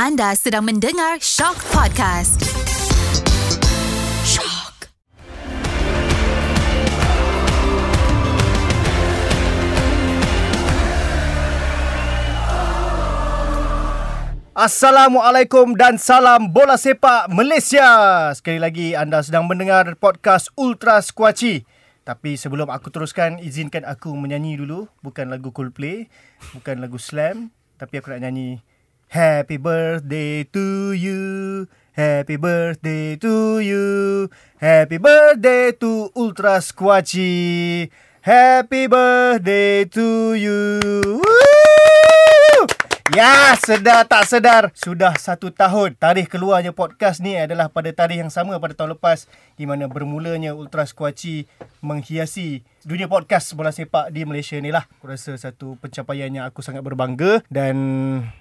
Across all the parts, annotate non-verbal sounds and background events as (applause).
Anda sedang mendengar Shock Podcast. Shock. Assalamualaikum dan salam bola sepak Malaysia. Sekali lagi anda sedang mendengar podcast Ultra Squatchy. Tapi sebelum aku teruskan, izinkan aku menyanyi dulu. Bukan lagu Coldplay, bukan lagu Slam. Tapi aku nak nyanyi Happy birthday to you. Happy birthday to you. Happy birthday to Ultra Squatchy. Happy birthday to you. Woo! Ya, sedar tak sedar. Sudah satu tahun. Tarikh keluarnya podcast ni adalah pada tarikh yang sama pada tahun lepas. Di mana bermulanya Ultra Squatchy menghiasi dunia podcast bola sepak di Malaysia ni lah. Aku rasa satu pencapaian yang aku sangat berbangga. Dan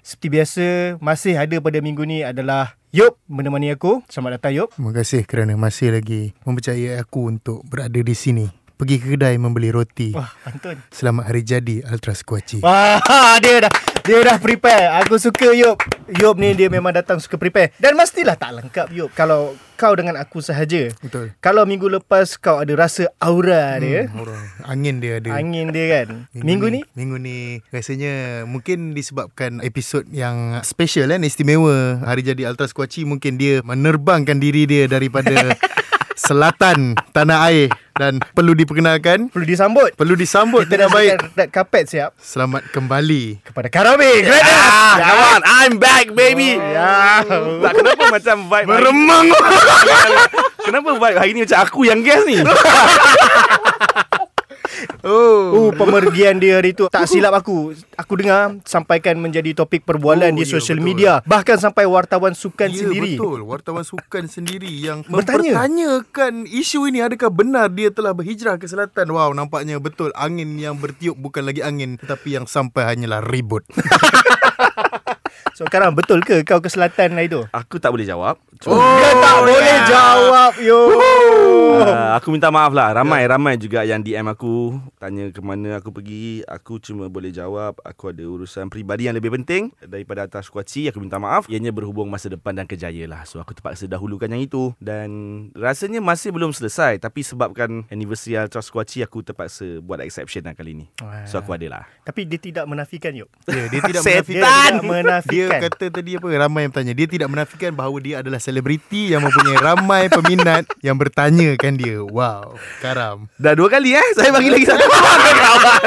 seperti biasa, masih ada pada minggu ni adalah Yop menemani aku. Selamat datang Yop. Terima kasih kerana masih lagi mempercayai aku untuk berada di sini. Pergi ke kedai membeli roti. Wah, pantun. Selamat hari jadi Ultra Squatchy. Wah, (laughs) dia dah dia dah prepare. Aku suka Yop. Yop ni dia memang datang suka prepare. Dan mestilah tak lengkap Yop kalau kau dengan aku sahaja. Betul. Kalau minggu lepas kau ada rasa aura dia, Hmm, orang. Angin dia ada. angin dia kan. Minggu ni Minggu ni rasanya mungkin disebabkan episod yang special kan istimewa hari jadi Ultra Squatchy mungkin dia menerbangkan diri dia daripada (laughs) selatan tanah air dan perlu diperkenalkan perlu disambut. perlu disambut Kita dah dengan baik red carpet siap selamat kembali kepada Karami. Ah, come on, I'm back baby. Ya. Tak kenapa macam vibe Meremang (laughs) Kenapa vibe hari ni macam aku yang guest ni? (laughs) Oh, pemergian dia hari tu tak silap aku. Aku dengar sampaikan menjadi topik perbualan Oh, di ya, social betul. media. Bahkan sampai wartawan sukan Ya sendiri. betul Wartawan sukan sendiri Yang Bertanya. mempertanyakan Isu ini Adakah benar Dia telah berhijrah ke selatan Wow nampaknya betul Angin yang bertiup Bukan lagi angin Tetapi yang sampai hanyalah ribut (laughs) So sekarang betul ke kau ke selatan hari tu? Aku tak boleh jawab. Oh, dia tak boleh jawab yo. Uh, aku minta maaf lah. Ramai-ramai juga yang DM aku Tanya ke mana aku pergi. Aku cuma boleh jawab Aku ada urusan peribadi yang lebih penting Daripada atas kuaci. Aku minta maaf. Ianya berhubung masa depan dan kejaya lah. So aku terpaksa dahulukan yang itu. Dan rasanya masih belum selesai. Tapi sebabkan anniversary Ultra Squatchy Aku terpaksa buat exception lah kali ni. So aku ada lah Tapi dia tidak menafikan yuk. Ya, dia (laughs) tidak Setan. menafikan Dia tidak (laughs) Dia menafikan. kata tadi apa Ramai yang bertanya. Dia tidak menafikan Bahawa dia adalah selebriti Yang mempunyai ramai peminat Yang bertanyakan dia. Wow Karam. Dah dua kali eh? Saya bagi lagi satu. (laughs) Kawan.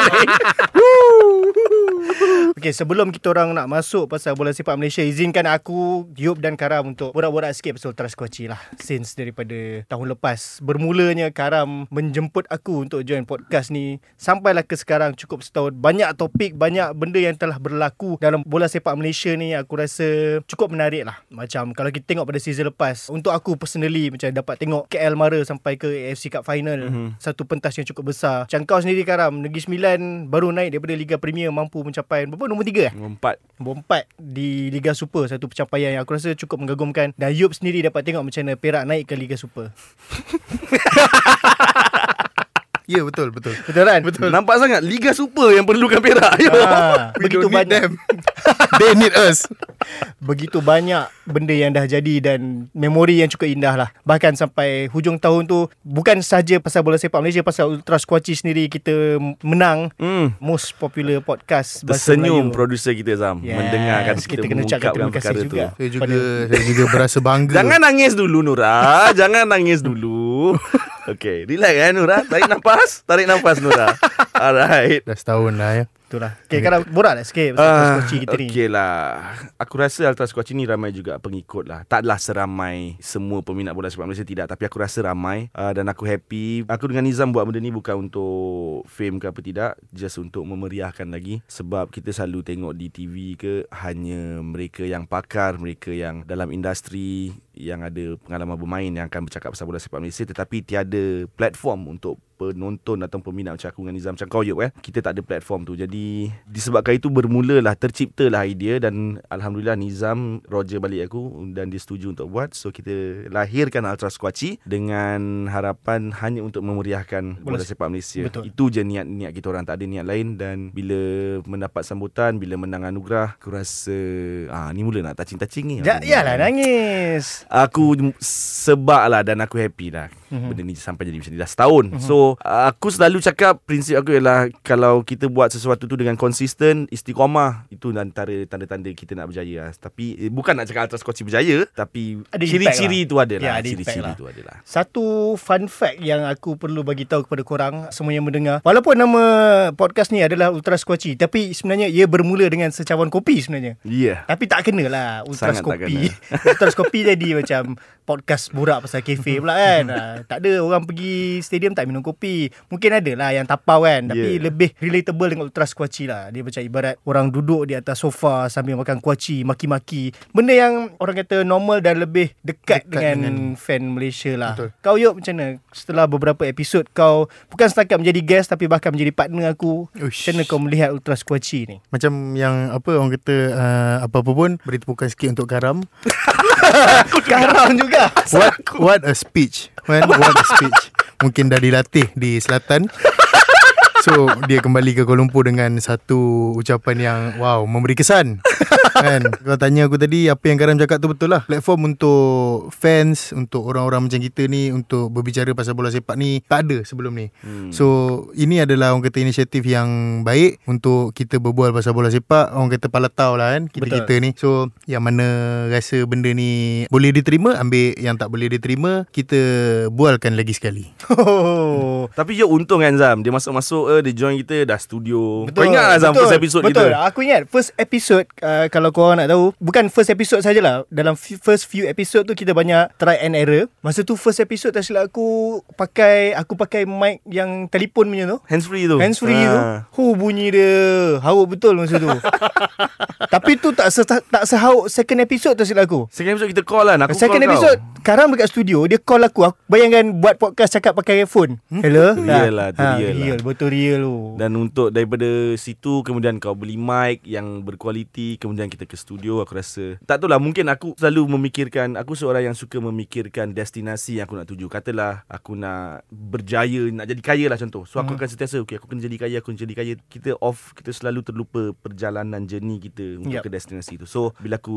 Okey, sebelum kita orang nak masuk pasal bola sepak Malaysia, izinkan aku, Yop dan Karam untuk borak-borak sikit pasal Ultra Squatchy lah. Since daripada tahun lepas. Bermulanya Karam menjemput aku untuk join podcast ni. Sampailah ke sekarang cukup setahun. Banyak topik, banyak benda yang telah berlaku dalam bola sepak Malaysia ni aku rasa cukup menarik lah. Macam kalau kita tengok pada season lepas. Untuk aku personally macam dapat tengok KL Mara sampai ke AFC Cup Final. Mm-hmm. Satu pentas yang cukup besar. Macam kau sendiri Karam, Negeri Sembilan baru naik daripada Liga Premier mampu mencapai berapa? Nombor tiga eh? Nombor empat. Nombor empat di Liga Super. Satu pencapaian yang aku rasa cukup mengagumkan. Dan Yop sendiri dapat tengok macam mana Perak naik ke Liga Super (laughs) Ya betul betul Betul kan? Betul. Nampak sangat Liga Super yang perlukan Perak. (laughs) Ha, begitu banyak them. (laughs) They need us begitu banyak benda yang dah jadi dan memori yang cukup indah lah. Bahkan sampai hujung tahun tu bukan saja pasal bola sepak Malaysia pasal Ultra Squatchy sendiri kita menang Hmm. most popular podcast bahasa Tersenyum Melayu. producer kita Zam Yes, mendengarkan kita kita, kena ucapkan mengungkapkan terima kasih juga. tu. Saya juga Pada- Saya juga berasa bangga Jangan nangis dulu Nura. Jangan nangis dulu. (laughs) Okay, relax kan Nura. Tarik nafas. Tarik nafas Nura. (laughs) Alright. Dah setahun dah ya Itulah. Okay, sekarang borak lah sikit pasal Ultra Ah, Squatchy kita ni. okay lah Aku rasa Ultra Squatch ni ramai juga pengikut lah Taklah seramai semua peminat bola sepak Malaysia Tidak Tapi aku rasa ramai uh, Dan aku happy Aku dengan Nizam buat benda ni bukan untuk fame ke apa tidak Just untuk memeriahkan lagi Sebab kita selalu tengok di TV ke Hanya mereka yang pakar Mereka yang dalam industri Yang ada pengalaman bermain Yang akan bercakap pasal bola sepak Malaysia Tetapi tiada platform untuk penonton atau peminat macam aku dengan Nizam macam kau Yop kan kita tak ada platform tu. Jadi disebabkan itu bermulalah terciptalah idea dan alhamdulillah Nizam Roger balik aku dan dia setuju untuk buat. So kita lahirkan Ultra Squatchy dengan harapan hanya untuk memeriahkan bola, Bola sepak Malaysia. Betul. itu je niat niat kita orang. Tak ada niat lain dan bila mendapat sambutan bila menang anugerah aku rasa ah ni mula nak touching-touching ni. Ja, yalah nangis. Aku sebab lah dan aku happy lah Mhm. mm-hmm. benda ni sampai jadi macam ni dah setahun. Mm-hmm. So aku selalu cakap prinsip aku ialah kalau kita buat sesuatu tu dengan konsisten, istiqamah itu antara tanda-tanda kita nak berjaya lah. Tapi eh, bukan nak cakap atas koci berjaya tapi Ada ciri-ciri impact tu ada Ya, lah. ada impact ciri-ciri lah. tu ada lah. Satu fun fact yang aku perlu bagi tahu kepada korang semua yang mendengar. Walaupun nama podcast ni adalah Ultra Squatchy tapi sebenarnya ia bermula dengan secawan kopi sebenarnya. Ya. Yeah. Tapi tak kena lah Ultras Sangat tak Kopi (laughs) Ultras Kopi jadi (laughs) macam Podcast borak pasal kafe pula kan ha, (laughs) Tak ada orang pergi stadium tak minum kopi Mungkin ada lah yang tapau kan Tapi Yeah. lebih relatable dengan Ultras Kuaci lah Dia macam ibarat orang duduk di atas sofa Sambil makan kuaci Maki-maki Benda yang orang kata normal dan lebih dekat, Dekat dengan, dengan- fan Malaysia lah Betul. Kau Yop macam mana Setelah beberapa episod Kau bukan setakat menjadi guest Tapi bahkan menjadi partner aku Uish. Macam mana kau melihat Ultras Kuaci ni Macam yang apa orang kata uh, apa-apa pun beri tepukan sikit untuk Karam. (laughs) Karam juga What what a speech. Man, what a speech. Mungkin dah dilatih di selatan. So dia kembali ke Kuala Lumpur dengan satu ucapan yang wow memberi kesan. kan kau tanya aku tadi apa yang Karam cakap tu betul lah. Platform untuk fans, untuk orang-orang macam kita ni untuk berbicara pasal bola sepak ni tak ada sebelum ni. Hmm. So ini adalah orang kata inisiatif yang baik untuk kita berbual pasal bola sepak. Orang kata palatau lah kan kita-kita ni. So yang mana rasa benda ni boleh diterima ambil yang tak boleh diterima kita bualkan lagi sekali. Oh (laughs) Tapi Yop untung kan Zam Dia masuk-masuk eh, Dia join kita Dah studio Kau ingat lah Zam betul, First episode betul. kita Aku ingat first episode uh, kalau korang nak tahu, bukan first episode sajalah. Dalam f- first few episode tu kita banyak try and error. Masa tu first episode tak silap aku pakai aku pakai mic yang telefon punya tu. Hands free tu Hands free Ah. tu Hu bunyi dia Hauk betul masa tu (laughs) Tapi tu tak se, tak sehauk Second episode tak silap aku Second episode kita call lah Aku Second call episode kau. Karam dekat studio Dia call aku, aku Bayangkan buat podcast Cakap pakai earphone Hello Real lah, tu ha, real lah. real Betul real tu. Dan untuk daripada situ Kemudian kau beli mic Yang berkualiti Kemudian kita ke studio Aku rasa. Tak tahu lah Mungkin aku selalu memikirkan Aku seorang yang suka memikirkan Destinasi yang aku nak tuju. Katalah Aku nak berjaya Nak jadi kaya lah contoh. So aku akan sentiasa Okay aku kena jadi kaya Aku kena jadi kaya. Kita off Kita selalu terlupa Perjalanan journey kita Untuk Yup. ke destinasi tu. So bila aku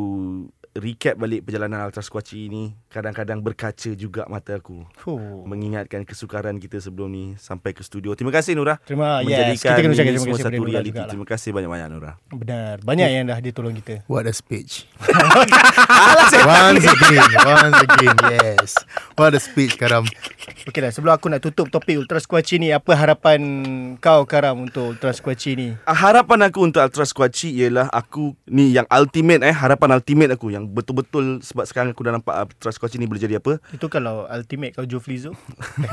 Recap balik perjalanan Ultra Squatchy ni Kadang-kadang berkaca juga mata aku Fuh. mengingatkan kesukaran kita sebelum ni sampai ke studio. Terima kasih Nura. Terima menjadikan yes, kita kena ucapkan ini terima semua kasih satu reality. jugalah. Terima kasih banyak-banyak Nura. Benar Banyak yang dah dia tolong kita What a speech. (laughs) once again, once again, yes. What a speech Karam. Okey lah Sebelum aku nak tutup topik Ultra Squatchy ni Apa harapan kau Karam Untuk Ultra Squatchy ni Harapan aku untuk Ultra Squatchy ialah aku ni yang ultimate eh harapan ultimate aku yang betul-betul sebab sekarang aku dah nampak Ultra Squatchy ni boleh jadi apa? Itu kalau ultimate kau Joe Flizzo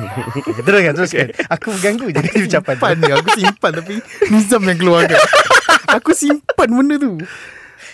(laughs) Teruskan teruskan Aku ganggu jadi (laughs) ucapan tu Simpan dia. Aku simpan tapi Nizam yang keluarkan. (laughs) Aku simpan benda tu.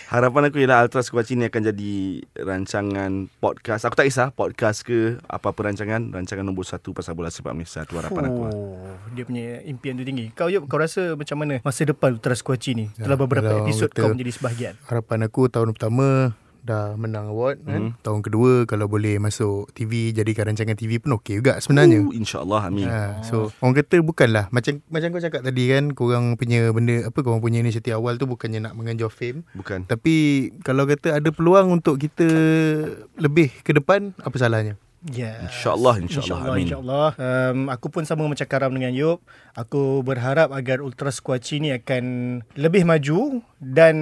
Harapan aku ialah Ultra Squatchy ni akan jadi rancangan podcast. Aku tak kisah podcast ke apa-apa rancangan, rancangan nombor satu pasal bola sepak Malaysia tu harapan aku. Oh, dia punya impian tu tinggi. Kau Yop, kau rasa macam mana masa depan Ultra Squatchy ni? Ya, beberapa kalau episod betul. kau menjadi sebahagian. Harapan aku tahun pertama dah menang award kan. Tahun kedua kalau boleh masuk TV jadikan rancangan TV pun okey juga sebenarnya. Uh, InsyaAllah amin. Ha, so orang kata bukanlah macam macam kau cakap tadi kan korang punya benda apa korang punya inisiatif awal tu bukannya nak menganjur fame Bukan. tapi kalau kata ada peluang untuk kita lebih ke depan apa salahnya Yeah. InsyaAllah, insyaAllah, amin. InsyaAllah. Um, aku pun sama macam Karam dengan Yop. Aku berharap agar Ultra Squatchy ni akan lebih maju dan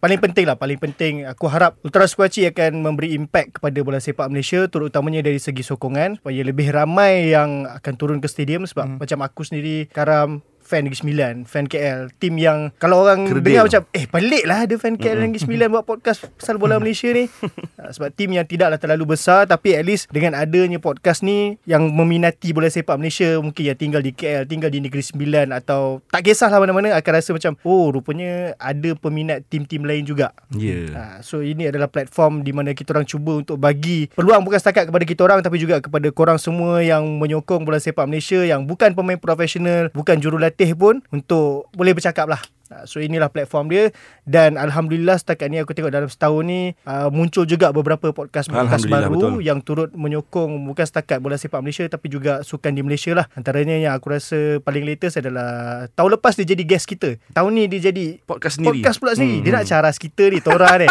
paling penting lah, paling penting aku harap Ultra Squatchy akan memberi impact kepada bola sepak Malaysia terutamanya dari segi sokongan supaya lebih ramai yang akan turun ke stadium sebab hmm. macam aku sendiri Karam fan Negeri Sembilan, fan KL, tim yang kalau orang Kerdil. dengar macam eh pelik lah ada fan KL Negeri Sembilan buat podcast pasal bola Malaysia ni. (laughs) Ah, Sebab tim yang tidaklah terlalu besar tapi at least dengan adanya podcast ni yang meminati bola sepak Malaysia mungkin yang tinggal di KL, tinggal di Negeri Sembilan atau tak kisahlah mana-mana akan rasa macam oh rupanya ada peminat tim-tim lain juga. Ya. Ha, so ini adalah platform di mana kita orang cuba untuk bagi peluang bukan setakat kepada kita orang tapi juga kepada korang semua yang menyokong bola sepak Malaysia yang bukan pemain profesional, bukan jurulatih pun untuk boleh bercakap lah. Ha, So inilah platform dia dan alhamdulillah setakat ni aku tengok dalam setahun ni uh, muncul juga beberapa podcast-podcast baru betul. yang turut menyokong bukan setakat bola sepak Malaysia tapi juga sukan di Malaysia lah. Antaranya yang aku rasa paling latest adalah tahun lepas dia jadi guest kita. Tahun ni dia jadi Podcast sendiri. Podcast pula sendiri. Hmm, Dia nak caras kita ni Tora ni.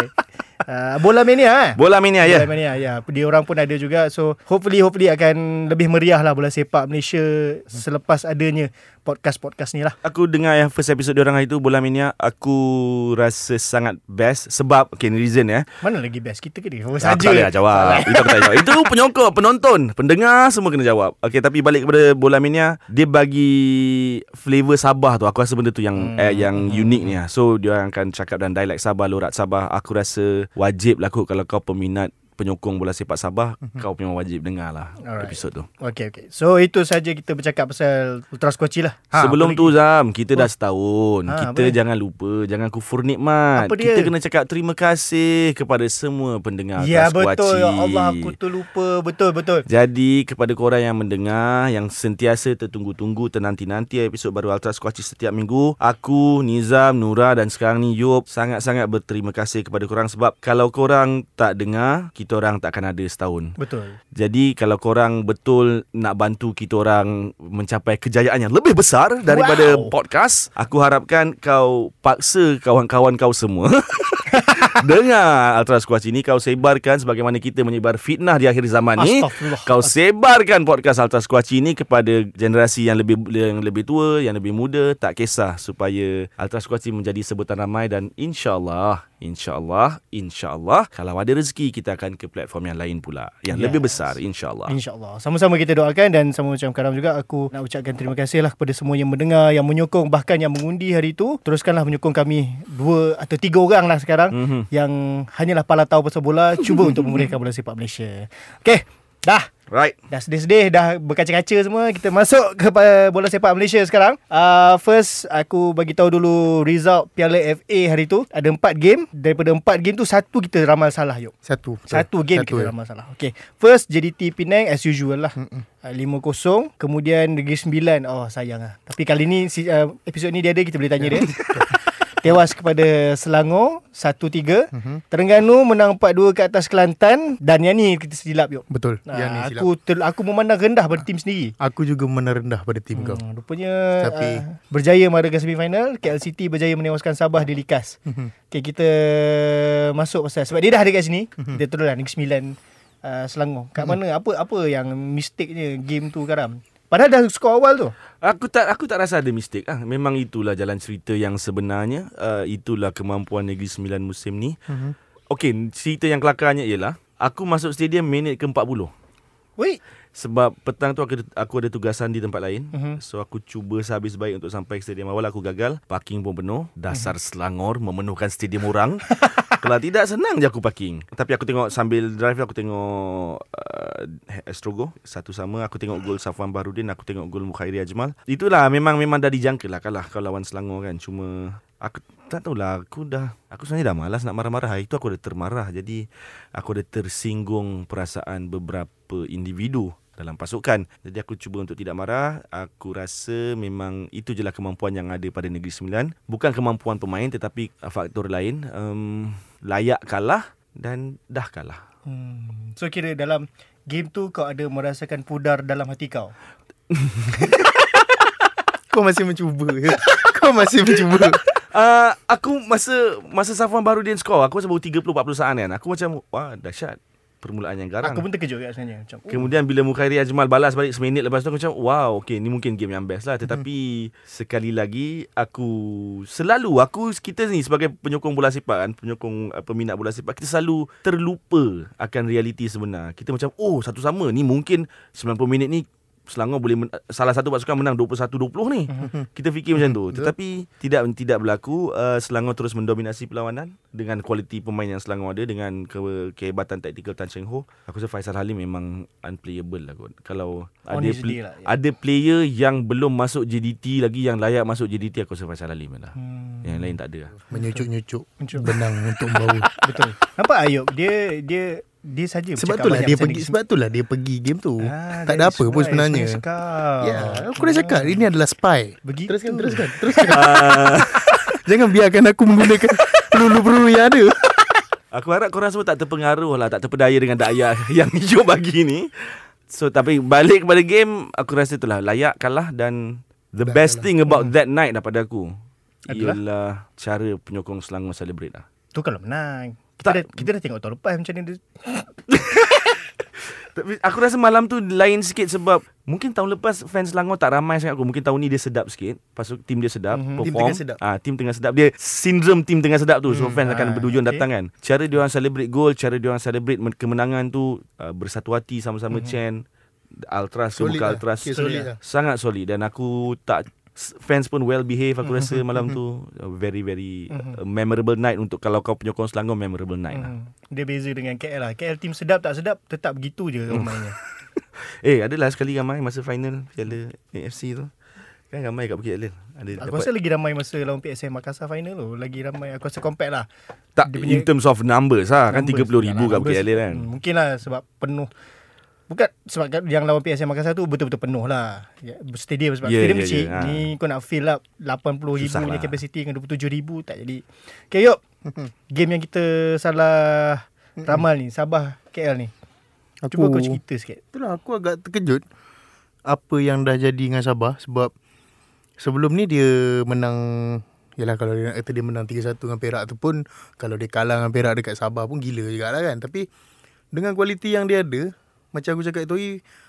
Uh, (laughs) bola mania eh. Bola Mania ya. Bola mania ya. Dia orang pun ada juga. So hopefully hopefully akan lebih meriah lah bola sepak Malaysia selepas adanya podcast-podcast ni lah. Aku dengar yang first episode orang hari tu Bola Mania Aku rasa sangat best Sebab Okay reason ya Mana lagi best kita ke dia? Aku saja. tak boleh nak jawab Itu aku tak jawab Itu penyokong Penonton Pendengar Semua kena jawab Okay tapi balik kepada Bola Mania Dia bagi Flavor Sabah tu Aku rasa benda tu yang hmm. eh, Yang unik ni lah. So dia akan cakap dalam dialek Sabah Lorat Sabah Aku rasa Wajib lah kot Kalau kau peminat Penyokong bola sepak Sabah Kau memang wajib dengar lah Alright. Episod tu Okay, okay. So itu saja kita bercakap pasal Ultra Squatchy lah. Ha, Sebelum tu lagi? Zam Kita dah setahun Ha, Kita dia? jangan lupa Jangan kufur nikmat Apa dia? Kita kena cakap terima kasih Kepada semua pendengar Ya betul. Kuaci. Ya Allah aku terlupa. Betul, betul. Jadi kepada korang yang mendengar Yang sentiasa tertunggu-tunggu Ternanti-nanti episod baru Ultra Squatchy setiap minggu Aku, Nizam, Nura dan sekarang ni Yop Sangat-sangat berterima kasih kepada korang Sebab kalau korang tak dengar Kita orang tak akan ada setahun Betul. jadi kalau korang betul nak bantu kita orang mencapai kejayaan yang lebih besar daripada Wow. podcast, aku harapkan kau paksa kawan-kawan kau semua (laughs) dengar Ultra Squatch ini kau sebarkan sebagaimana kita menyebar fitnah di akhir zaman ni. Kau sebarkan podcast Ultra Squatch ini kepada generasi yang lebih yang lebih tua, yang lebih muda, tak kisah supaya Ultra Squatch menjadi sebutan ramai dan insya-Allah InsyaAllah InsyaAllah. Kalau ada rezeki Kita akan ke platform yang lain pula. Yang Yes. lebih besar InsyaAllah. InsyaAllah. Sama-sama kita doakan Dan sama macam Karam juga Aku nak ucapkan terima kasih lah Kepada semua yang mendengar Yang menyokong Bahkan yang mengundi hari itu Teruskanlah menyokong kami Dua atau tiga orang lah sekarang Mhm. Yang hanyalah pala tahu pasal bola Cuba (laughs) untuk memulihkan bola sepak Malaysia. Okay Dah Right Dah sedih-sedih Dah berkaca-kaca semua Kita masuk (laughs) ke bola sepak Malaysia sekarang uh, First Aku bagi tahu dulu Result Piala FA hari tu Ada empat game Daripada empat game tu Satu kita ramal salah yuk Satu. betul. satu game Satu, kita ya. ramal salah. Okay. First JDT Penang as usual lah. Uh, 5-0. Kemudian Negeri Sembilan. Oh sayang lah. Tapi kali ni si, uh, episod ni dia ada kita boleh tanya dia. (laughs) Tewas kepada Selangor 1-3. Mhm. Terengganu menang 4-2 ke atas Kelantan dan yang ni kita silap yuk. Betul. Ah, yang ni silap. aku ter, aku memandang rendah pada tim sendiri. Aku juga menerendah pada tim kau. Hmm, rupanya Tapi- uh, berjaya meraihkan semifinal. KL City berjaya menewaskan Sabah di Likas. Mhm. Okay, kita masuk pasal sebab dia dah ada kat sini. kita teruslah Negeri Sembilan uh, Selangor. Kat mana apa apa yang mistakenya game tu Karam? Padahal dah skor awal tu. Aku tak aku tak rasa ada mistake ah. Memang itulah jalan cerita yang sebenarnya. Uh, itulah kemampuan Negeri Sembilan musim ni. Mhm. Okey, cerita yang kelakarnya ialah aku masuk stadium minit ke-40. Woi. Sebab petang tu aku ada, aku ada tugasan di tempat lain. Mhm. So aku cuba sehabis baik untuk sampai ke stadium awal aku gagal. Parking pun penuh. Dasar Selangor memenuhkan stadium orang. (laughs) Kalau tidak senang je aku parking. Tapi aku tengok sambil drive aku tengok uh, Astrogo satu sama. Aku tengok gol Safwan Bahrudin, aku tengok gol Mukhairi Ajmal. Itulah memang memang dah dijangka lah kalah kau lawan Selangor kan. Cuma aku tak tahulah aku dah aku sebenarnya dah malas nak marah-marah. Hari Itu aku ada termarah. Jadi aku ada tersinggung perasaan beberapa individu dalam pasukan. Jadi aku cuba untuk tidak marah. Aku rasa memang itu jelah kemampuan yang ada pada Negeri Sembilan. Bukan kemampuan pemain tetapi faktor lain. Um, layak kalah dan dah kalah. Hmm. So kira dalam game tu kau ada merasakan pudar dalam hati kau. (laughs) Kau masih mencuba. kau masih mencuba. Uh, aku masa masa Safwan Bahrudin skor, aku rasa baru 30 40 saat kan. Aku macam wah dahsyat. Permulaan yang garang. Aku pun terkejut kat sebenarnya macam. Oh. Kemudian bila Mukhairi Ajmal balas balik seminit lepas tu aku macam wow okay ni mungkin game yang best lah tetapi sekali lagi aku selalu aku kita ni sebagai penyokong bola sepak kan penyokong uh, peminat bola sepak kita selalu terlupa akan realiti sebenar. Kita macam oh satu sama ni mungkin 90 minit ni Selangor boleh men- salah satu pasukan menang 21-20 ni. Kita fikir macam tu. Tetapi tidak tidak berlaku. Uh, Selangor terus mendominasi perlawanan dengan kualiti pemain yang Selangor ada dengan ke- kehebatan taktikal Tan Cheng Ho. Aku rasa Faisal Halim memang unplayable lah kot. Kalau ada Honestly pl- lah, ya. ada player yang belum masuk JDT lagi yang layak masuk JDT aku rasa Faisal Halim lah. Hmm. Yang lain tak ada lah. Menyucuk-nyucuk Menyucuk. benang untuk (laughs) membawa. Betul. Nampak Ayub dia dia dia saja Sebab itulah banyak dia pergi sebab itulah dia pergi game tu. Ah, tak ada apa pun sebenarnya. Ya, aku dah cakap ini adalah spy. Begitu. Teruskan, teruskan, (laughs) teruskan. (laughs) Jangan biarkan aku menggunakan (laughs) peluru-peluru yang ada. Aku harap korang semua tak terpengaruh lah Tak terpedaya dengan daya yang Yop bagi ni So tapi balik kepada game Aku rasa itulah layak kalah dan The Dah best kalah. thing about that night daripada aku Adalah? Ialah cara penyokong Selangor celebrate lah Tu kalau menang. Kita Tak. dah, kita dah tengok tahun lepas macam ni dia. (laughs) Tapi aku rasa malam tu lain sikit sebab Mungkin tahun lepas fans Selangor tak ramai sangat aku Mungkin tahun ni dia sedap sikit tu tim dia sedap Mhm. Perform Tim tengah sedap. ah, Tim tengah sedap Dia sindrom tim tengah sedap tu So Hmm, fans akan ah, berdujun okay. datang kan Cara dia orang celebrate gol Cara dia orang celebrate men- kemenangan tu uh, Bersatu hati sama-sama Mhm. chant Ultras ke Solid bukan lah. Ultras Okay, solid lah. Sangat solid Dan aku tak Fans pun well behave aku rasa malam tu (laughs) Uh, Very very uh, memorable night Untuk kalau kau penyokong Selangor Memorable night lah Hmm. Dia beza dengan KL lah. KL tim sedap tak sedap tetap begitu je orang mainnya. (laughs) Eh adalah sekali ramai Masa final Piala AFC tu Kan ramai kat Bukit Jalil Ada Aku rasa lagi ramai masa lawan PSM Makassar final tu. Lagi ramai aku rasa compare lah. Tak punya in terms of numbers lah Kan Numbers. 30 ribu Yalah, kat Bukit. Jalil kan Hmm, mungkin lah sebab penuh. Bukan sebab kat- yang lawan PSM Makassar tu betul-betul penuh lah. Ya, stadium sebab Ya, stadium ya, kecil. ya, ha. Ni kau nak fill up 80 ribu Susah punya lah. capacity dengan 27 ribu tak jadi. Okay yuk. Game yang kita salah ramal ni. Sabah KL ni. Cuba kau cerita sikit. Itulah aku agak terkejut apa yang dah jadi dengan Sabah sebab sebelum ni dia menang Yalah kalau dia nak kata dia menang 3-1 dengan Perak tu pun Kalau dia kalah dengan Perak dekat Sabah pun gila juga lah kan Tapi dengan kualiti yang dia ada Macam aku cakap tu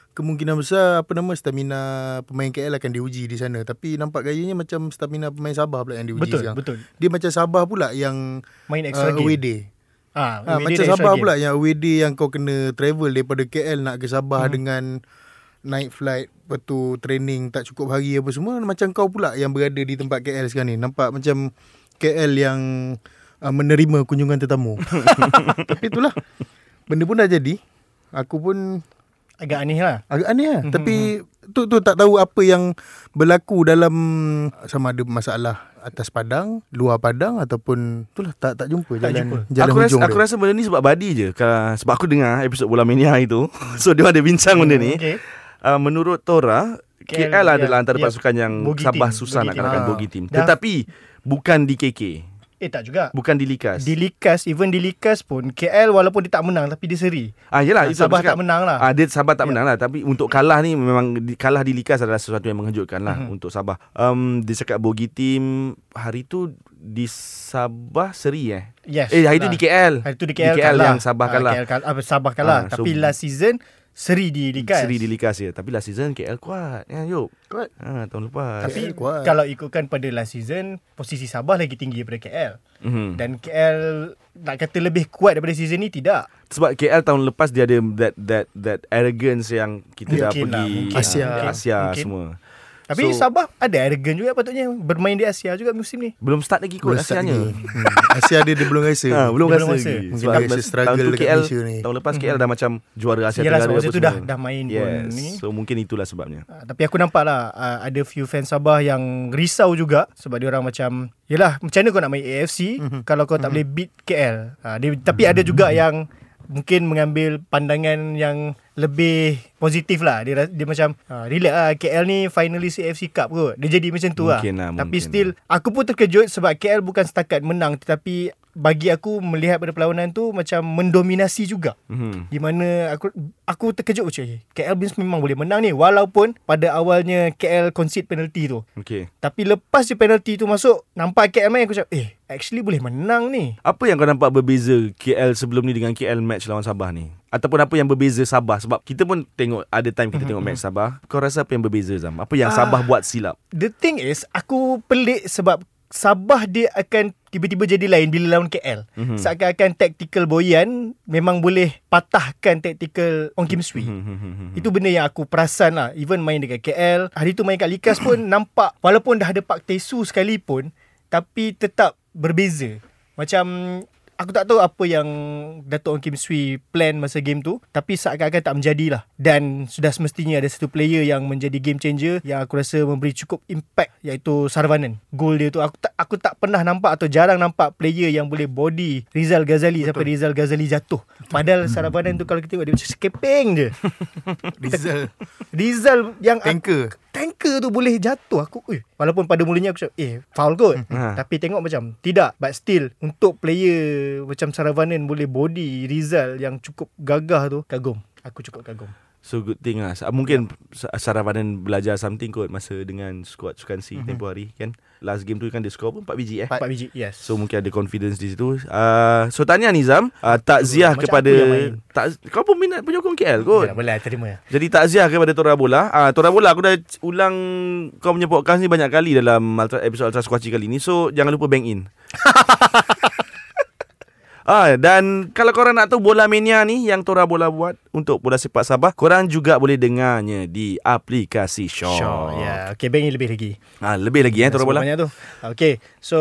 Kemungkinan besar apa nama stamina pemain KL akan diuji di sana Tapi nampak gayanya macam stamina pemain Sabah pula yang diuji Betul, sekarang betul. Dia macam Sabah pula yang Main extra uh, game. away day Ah, Ha, macam Sabah game. pula yang away day yang kau kena travel daripada KL nak ke Sabah hmm. dengan night flight lepas tu training tak cukup hari apa semua macam kau pula yang berada di tempat KL sekarang ni nampak macam KL yang uh, menerima kunjungan tetamu (laughs) tapi itulah benda pun dah jadi aku pun Agak aneh lah. agak aneh lah tapi tu tu tak tahu apa yang berlaku dalam sama ada masalah atas padang luar padang ataupun itulah tak tak jumpa Tak jalan jumpa. jalan aku rasa, hujung aku dia. rasa benda ni sebab Badi je Ka- Sebab aku dengar episod Bola Mania itu (laughs) So dia ada bincang benda ni Okay. uh, Menurut Tora KL, KL, adalah ya, antara ya. pasukan yang Bogi Sabah team, susah bogi nak team. kalahkan Ah. bogi team Dah- Tetapi Bukan di KK Eh tak juga. Bukan di Likas Di Likas, even di Likas pun KL walaupun dia tak menang tapi dia seri. Ah yalah Ah, itu Sabah tak menang lah. Ah dia Sabah tak Ya. menang lah tapi untuk kalah ni memang di, kalah di Likas adalah sesuatu yang mengejutkan lah Mhm. untuk Sabah. Um dia cakap bogi team hari tu di Sabah seri eh. Yes. Eh hari tu lah. di KL. Hari tu di KL, Di KL kalah. yang Sabah Ah, kalah. KL kalah. Ah, Sabah kalah. Ah, so- tapi last season seri di Likas. Seri di Likas ya. Tapi last season KL kuat. Ya yuk. Kuat. Ha tahun lepas. Tapi KL kuat. kalau ikutkan pada last season, posisi Sabah lagi tinggi daripada KL. Mhm. Dan KL nak kata lebih kuat daripada season ni tidak. Sebab KL tahun lepas dia ada that that that arrogance yang kita dah Mungkin lah, pergi mungkin Asia. lah, mungkin. Asia Mungkin. semua. Tapi So- Sabah ada arrogant juga patutnya bermain di Asia juga musim ni. Belum start lagi kot Asianya. Hmm. Asia dia, dia belum rasa. Ha, belum Dia rasa belum lagi. Sebab dia rasa tahun struggle dekat KL, Malaysia ni. Tahun lepas KL dah macam juara Asia Yelah, Tenggara sebab apa masa tu semua. dah- dah main pun yes. ni. So mungkin itulah sebabnya. Ah, tapi aku nampak lah uh, ada few fans Sabah yang risau juga sebab dia orang macam yelah macam mana kau nak main AFC Mhm. kalau kau tak boleh beat KL. Uh, dia, tapi ada juga yang mungkin mengambil pandangan yang lebih positif lah. Dia dia macam uh, relax lah KL ni finalist AFC Cup kot. Dia jadi macam tu Mungkin lah. lah, Tapi still aku pun terkejut sebab KL bukan setakat menang tetapi bagi aku melihat pada perlawanan tu macam mendominasi juga. Mhm. Di mana aku aku terkejut macam eh, KL Beans memang boleh menang ni walaupun pada awalnya KL concede penalty tu. Okay. Tapi lepas je penalty tu masuk nampak KL main aku cakap eh actually boleh menang ni. Apa yang kau nampak berbeza KL sebelum ni dengan KL match lawan Sabah ni? Ataupun apa yang berbeza Sabah? Sebab kita pun tengok ada time kita tengok match Sabah. Kau rasa apa yang berbeza Zam? Apa yang Ah. Sabah buat silap? The thing is aku pelik sebab Sabah dia akan tiba-tiba jadi lain bila lawan KL. Mhm. Mm-hmm. Seakan-akan tactical Boyan memang boleh patahkan tactical Ong Kim Swee. Hmm, hmm, hmm, hmm. Itu benda yang aku perasan lah Even main dekat KL Hari tu main kat Likas pun (clears throat) Nampak Walaupun dah ada Pak Tesu sekalipun Tapi tetap berbeza. Macam Aku tak tahu apa yang Datuk Ong Kim Swee plan masa game tu Tapi seakan-akan tak menjadilah. Dan sudah semestinya ada satu player yang menjadi game changer Yang aku rasa memberi cukup impact Iaitu Sarvanan Gol dia tu Aku tak aku tak pernah nampak Atau jarang nampak player yang boleh body Rizal Ghazali Sampai Rizal Ghazali jatuh. Padahal Sarvanan tu kalau kita tengok Dia macam sekeping je. (laughs) Rizal. Rizal yang Tanker tanker tu boleh jatuh. Aku eh, walaupun pada mulanya aku cakap eh foul kot. Ha. tapi tengok macam tidak but still untuk player macam Saravanan boleh body Rizal yang cukup gagah tu kagum. Aku cukup kagum So good thing lah. Mungkin Sa- Saravanan belajar something kot Masa dengan squad Sukan si mm-hmm. tempoh hari kan? Last game tu kan dia score pun 4 biji eh? 4 biji yes. So mungkin ada confidence di situ. Uh, So tanya Nizam. Uh, Takziah Macam kepada tak, Kau pun minat penyokong KL kot. Ya, boleh terima. Jadi takziah kepada Tora Bola. Uh, Tora Bola aku dah ulang Kau punya podcast ni banyak kali Dalam Ultra, episod Ultra Squatchy kali ni. So jangan lupa bank in (laughs) Ah dan kalau korang nak tahu bola mania ni yang Tora Bola buat untuk bola sepak Sabah, korang juga boleh dengarnya di aplikasi Shaw. Sure, ya. Yeah. Okay, Bang lebih lagi. Ah lebih lagi eh Tora Bola. Banyak tu. Okay, so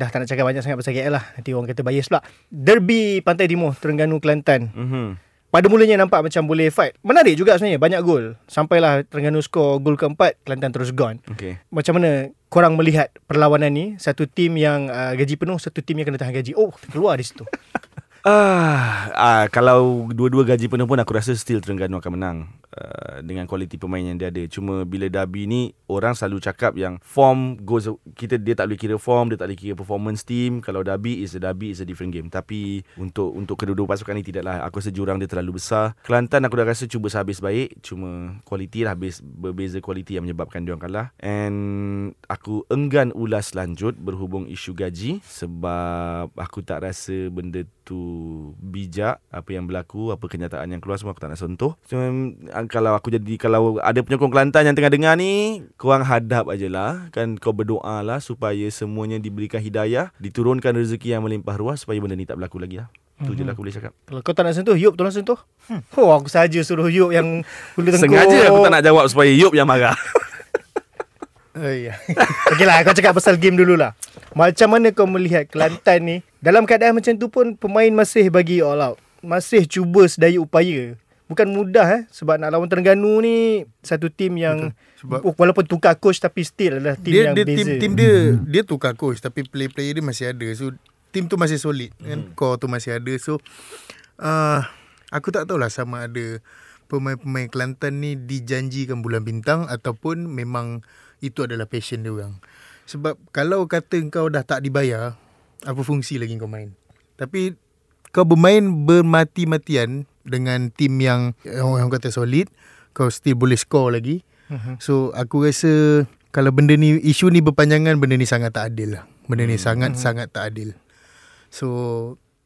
dah tak nak cakap banyak sangat pasal KL lah. Nanti orang kata bias pula. Derby Pantai Timur, Terengganu, Kelantan. Mhm. Pada mulanya nampak macam boleh fight. Menarik juga sebenarnya, banyak gol. Sampailah Terengganu skor gol keempat, Kelantan terus gone. Okey. Macam mana korang melihat perlawanan ni? Satu tim yang uh, gaji penuh, satu tim yang kena tahan gaji. Oh, keluar di situ. (laughs) Ah, ah kalau dua-dua gaji penuh pun aku rasa still Terengganu akan menang uh, dengan kualiti pemain yang dia ada. Cuma bila derby ni orang selalu cakap yang form goes kita dia tak boleh kira form, dia tak boleh kira performance team. Kalau derby is a derby is a different game. Tapi untuk untuk kedua-dua pasukan ni tidaklah. Aku rasa jurang dia terlalu besar. Kelantan aku dah rasa cuba sehabis baik, cuma kualiti lah habis berbeza kualiti yang menyebabkan dia orang kalah. And aku enggan ulas lanjut berhubung isu gaji sebab aku tak rasa benda tu bijak apa yang berlaku apa kenyataan yang keluar semua aku tak nak sentuh cuma ah, kalau aku jadi kalau ada penyokong Kelantan yang tengah dengar ni korang hadap aje lah kan kau berdoa lah supaya semuanya diberikan hidayah diturunkan rezeki yang melimpah ruah supaya benda ni tak berlaku lagi lah tu je lah aku boleh cakap Kalau kau tak nak sentuh, Yop tolong sentuh. Hmm. Oh, aku saja suruh Yop yang bulu tengkuk. sengaja aku tak nak jawab supaya Yop yang marah (laughs) Oh. (laughs) Okey lah, kau cakap pasal game dululah. Macam mana kau melihat Kelantan ni? Dalam keadaan macam tu pun pemain masih bagi all out. Masih cuba sedaya upaya. Bukan mudah eh sebab nak lawan Terengganu ni satu tim yang Sebab- oh, walaupun tukar coach tapi still adalah tim dia, yang dia beza. tim tim dia dia tukar coach tapi play-player dia masih ada. So tim tu masih solid kan. Core tu masih ada. So uh, aku tak tahulah sama ada pemain-pemain Kelantan ni dijanjikan bulan bintang ataupun memang itu adalah passion dia orang. Sebab kalau kata kau dah tak dibayar, apa fungsi lagi kau main? Tapi kau bermain bermati-matian dengan tim yang orang kata solid, kau still boleh score lagi. Mhm. So aku rasa kalau benda ni isu ni berpanjangan benda ni sangat tak adil lah. Benda ni sangat sangat tak adil. So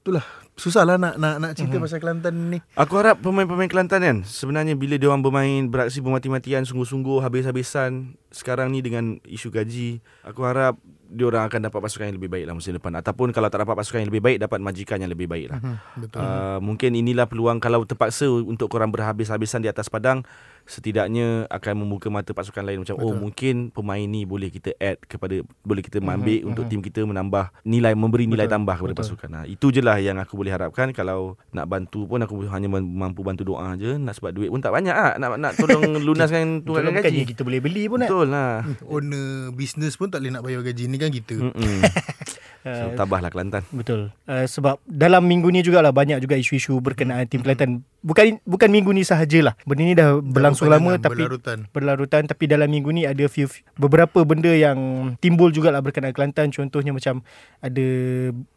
itulah susahlah nak nak nak cerita pasal Kelantan ni. Aku harap pemain-pemain Kelantan kan Sebenarnya bila dia orang bermain Beraksi bermati-matian Sungguh-sungguh Habis-habisan Sekarang ni dengan isu gaji Aku harap dia orang akan dapat pasukan yang lebih baik lah musim depan Ataupun kalau tak dapat pasukan yang lebih baik Dapat majikan yang lebih baik lah Hmm, betul. Uh, mungkin inilah peluang kalau terpaksa untuk korang berhabis-habisan di atas padang setidaknya akan membuka mata pasukan lain macam Betul. oh mungkin pemain ni boleh kita add kepada boleh kita ambil uh-huh, untuk tim kita menambah nilai memberi nilai Betul, tambah kepada betul. pasukan. Nah, itu je lah yang aku boleh harapkan kalau nak bantu pun aku hanya mampu bantu doa je nak sebab duit pun tak banyak ah nak nak tolong (laughs) lunaskan Betul tunggangan bukannya gaji. kita boleh beli pun kan. Betul lah. (laughs) Owner business pun tak boleh nak bayar gaji ni kan kita. (laughs) Mm-mm. so, tabahlah Kelantan. Betul. Uh, sebab dalam minggu ni jugalah banyak juga isu-isu berkenaan tim Kelantan. Bukan bukan minggu ni sahajalah. Benda ni dah berlangsung lama tapi berlarutan. berlarutan tapi dalam minggu ni ada few beberapa benda yang timbul jugalah berkenaan Kelantan contohnya macam ada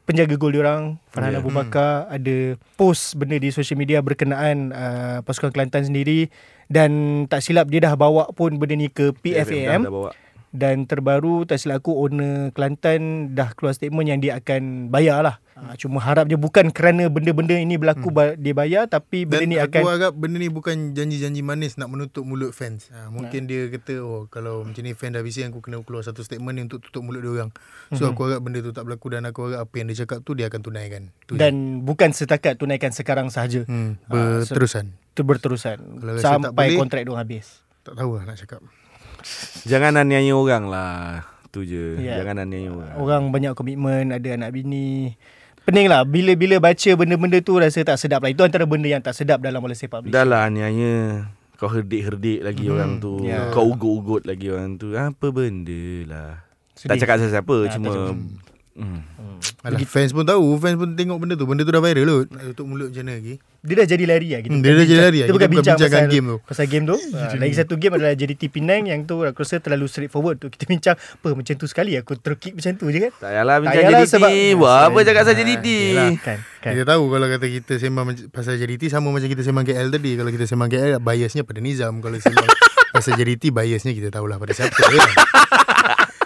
penjaga gol diorang Farhan yeah. Abu Bakar ada post benda di social media berkenaan uh, pasukan Kelantan sendiri dan tak silap dia dah bawa pun benda ni ke PFAM Dah bawa. Dan terbaru tak silap aku owner Kelantan dah keluar statement yang dia akan bayar lah. Ha, cuma harapnya bukan kerana benda-benda ini berlaku hmm. dia bayar tapi benda Dan ni aku akan harap benda ni bukan janji-janji manis nak menutup mulut fans. Ha, mungkin dia kata oh kalau macam ni fan dah bising aku kena keluar satu statement ni untuk tutup mulut dia orang. So Mhm. aku harap benda tu tak berlaku dan aku harap apa yang dia cakap tu dia akan tunaikan. Tu je. dan bukan setakat tunaikan sekarang sahaja. hmm, Ah, so- berterusan. Itu berterusan Kalau rasa tak sampai boleh- kontrak dia habis. Tak tahu lah nak cakap. Jangan aniaya orang lah. Tu je. Ya. Jangan aniaya orang. Orang banyak komitmen, ada anak bini. Pening lah bila-bila baca benda-benda tu rasa tak sedap lah. Itu antara benda yang tak sedap dalam bola sepak. Dah lah aniaya. Kau herdik-herdik lagi Hmm, orang tu. ya. Kau ugut-ugut lagi orang tu. Apa benda lah. Tak Sedih. cakap siapa-siapa. Ah, tak cuma... cakap. Hmm. Alah, fans pun tahu. Fans pun tengok benda tu. Benda tu dah viral kot. Nak tutup mulut macam mana lagi. Dia dah jadi lari lah. Kita Hmm, dia dah jadi bincang- lari lah. Kita Kita bukan bincang bincangkan pasal game tu. Pasal game tu. (laughs) Ha, lagi satu game adalah JDT Penang yang tu aku rasa terlalu straightforward tu. Kita bincang apa macam tu sekali aku terkick macam tu je kan. Tak payahlah bincang payahlah JDT. sebab- Buat apa cakap pasal Ah, JDT? yelah. Kan. kan. Kita tahu kalau kata kita sembang pasal JDT sama macam kita sembang KL tadi. Kalau kita sembang KL biasnya pada Nizam. Kalau sembang (laughs) pasal JDT biasnya kita tahulah pada siapa. kan? (laughs)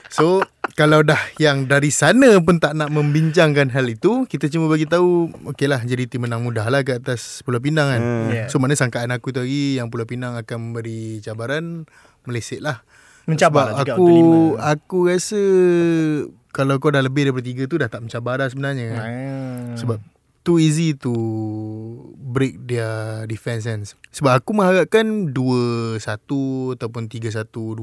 So kalau dah yang dari sana pun tak nak membincangkan hal itu, kita cuma bagi tahu okeylah JDT menang mudah lah kat atas Pulau Pinang kan. Hmm. Yeah. So mana sangkaan aku tadi yang Pulau Pinang akan memberi cabaran Meleset lah. Mencabar lah juga aku aku rasa kalau kau dah lebih daripada tiga tu dah tak mencabar dah sebenarnya. Ah. Sebab too easy to break their defense kan. Sebab aku mengharapkan 2-1 ataupun 3-1, 2-0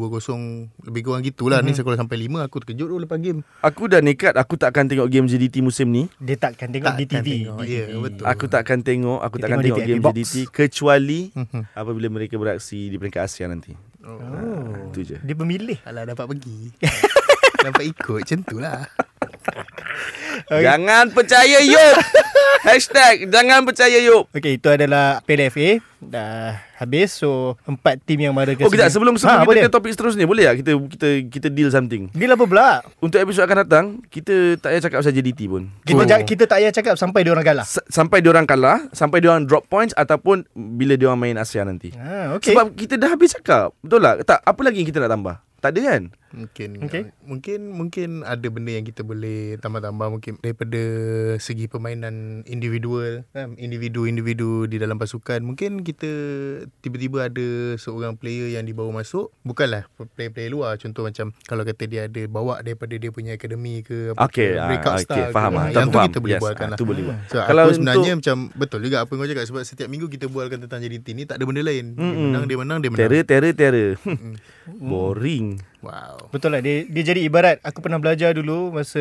lebih kurang gitulah. Mm-hmm. Ni kalau sampai 5 aku terkejut tu lepas game. Aku dah nekat aku takkan tengok game JDT musim ni. Dia takkan tengok Takkan di TV. tengok, ya, betul. Aku takkan tengok, aku Dia takkan tengok tengok di game box. JDT kecuali Mhm. apabila mereka beraksi di peringkat Asia nanti. Oh. Itu je. Dia pemilih. Alah dapat pergi. (laughs) dapat ikut macam tu lah. Okay. Jangan percaya Yop. (laughs) Hashtag jangan percaya Yop. Okey, itu adalah PLFA dah habis. So, empat tim yang mara ke Oh kejap sebelum sebelum Ha, kita dia? ke topik seterusnya boleh tak kita kita kita deal something. Deal apa pula? Untuk episod akan datang kita tak payah cakap pasal JDT pun. Kita, Oh. oh. kita tak payah cakap sampai dia orang kalah. S- sampai dia orang kalah, sampai dia orang drop points ataupun bila dia orang main Asia nanti. Ha, okey. Sebab kita dah habis cakap. Betul tak? Tak apa lagi yang kita nak tambah? Tak ada kan? Mungkin Okey. mungkin mungkin ada benda yang kita boleh tambah-tambah mungkin daripada segi permainan individual kan individu-individu di dalam pasukan mungkin kita tiba-tiba ada seorang player yang dibawa masuk bukanlah player-player luar contoh macam kalau kata dia ada bawa daripada dia punya akademi ke apa ah, breakout okey, star faham ke, ah. ah, Tu yang aku tu faham. kita boleh Yes, bualkan ah, lah tu boleh buat. so, Kalau aku sebenarnya untuk- macam betul juga apa yang kau cakap sebab setiap minggu kita bualkan tentang JDT ni tak ada benda lain dia Mm-mm. menang dia menang dia menang Terror, terror, terror. Boring. Wow. Betul lah dia, dia jadi ibarat Aku pernah belajar dulu Masa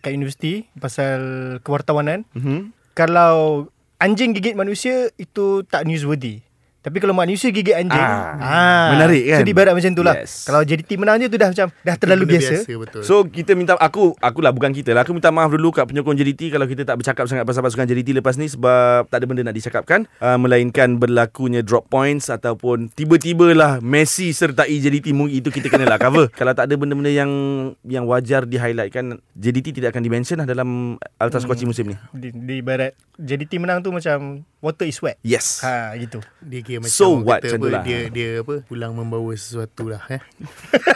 kat universiti Pasal kewartawanan. Mhm. Kalau Anjing gigit manusia Itu tak newsworthy Tapi kalau manusia gigit anjing Ah, menarik kan? Jadi ibarat macam tu lah Yes. Kalau JDT menang je tu dah macam Dah terlalu Benda biasa, betul So kita minta aku akulah bukan kita lah. Aku minta maaf dulu kat penyokong JDT kalau kita tak bercakap sangat pasal pasukan JDT lepas ni sebab tak ada benda nak dicakapkan uh, melainkan berlakunya drop points ataupun tiba-tibalah Messi sertai JDT mungkin itu kita kenalah cover. (laughs) kalau tak ada benda-benda yang yang wajar di highlightkan JDT tidak akan dimention lah dalam Ultra Squatchy musim ni. di, di ibarat JDT menang tu macam Water is wet Yes. Ha gitu Dia kira macam So what, kata apa, lah. dia dia apa pulang membawa sesuatu lah eh.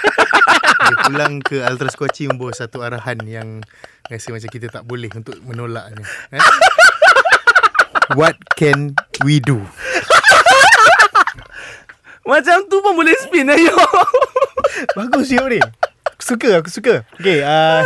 (laughs) dia pulang ke Ultra Squatchy membawa satu arahan yang rasa macam kita tak boleh untuk menolaknya. Eh? (laughs) What can we do? (laughs) Macam tu pun boleh spin ayo. Bagus Yop ni Aku suka aku suka Okay uh,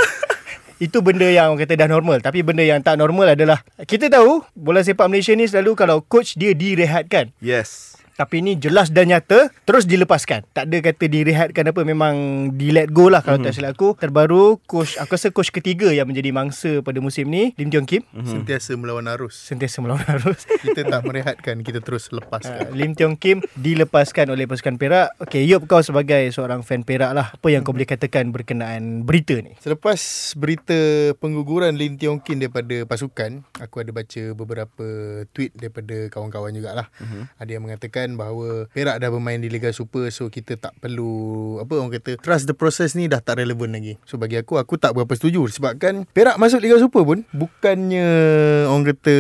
Itu benda yang orang kata dah normal Tapi benda yang tak normal adalah Kita tahu Bola sepak Malaysia ni selalu Kalau coach dia direhatkan yes. Tapi ni jelas dan nyata Terus dilepaskan Tak ada kata direhatkan apa Memang di let go lah Kalau mm-hmm. tak silap aku Terbaru coach Aku rasa coach ketiga Yang menjadi mangsa pada musim ni Lim Tiong Kim Hmm. Sentiasa melawan arus. Sentiasa melawan arus (laughs) Kita tak merehatkan, kita terus Uh, lepaskan. Lim Tiong Kim dilepaskan oleh pasukan Perak. Okey, Yop kau sebagai seorang fan Perak lah. Apa yang kau boleh katakan berkenaan berita ni? Selepas berita pengguguran Lim Tiong Kin daripada pasukan, aku ada baca beberapa tweet daripada kawan-kawan jugalah. Uh-huh. Ada yang mengatakan bahawa Perak dah bermain di Liga Super so kita tak perlu apa orang kata trust the process ni dah tak relevan lagi. So bagi aku aku tak berapa setuju sebabkan Perak masuk Liga Super pun bukannya orang kata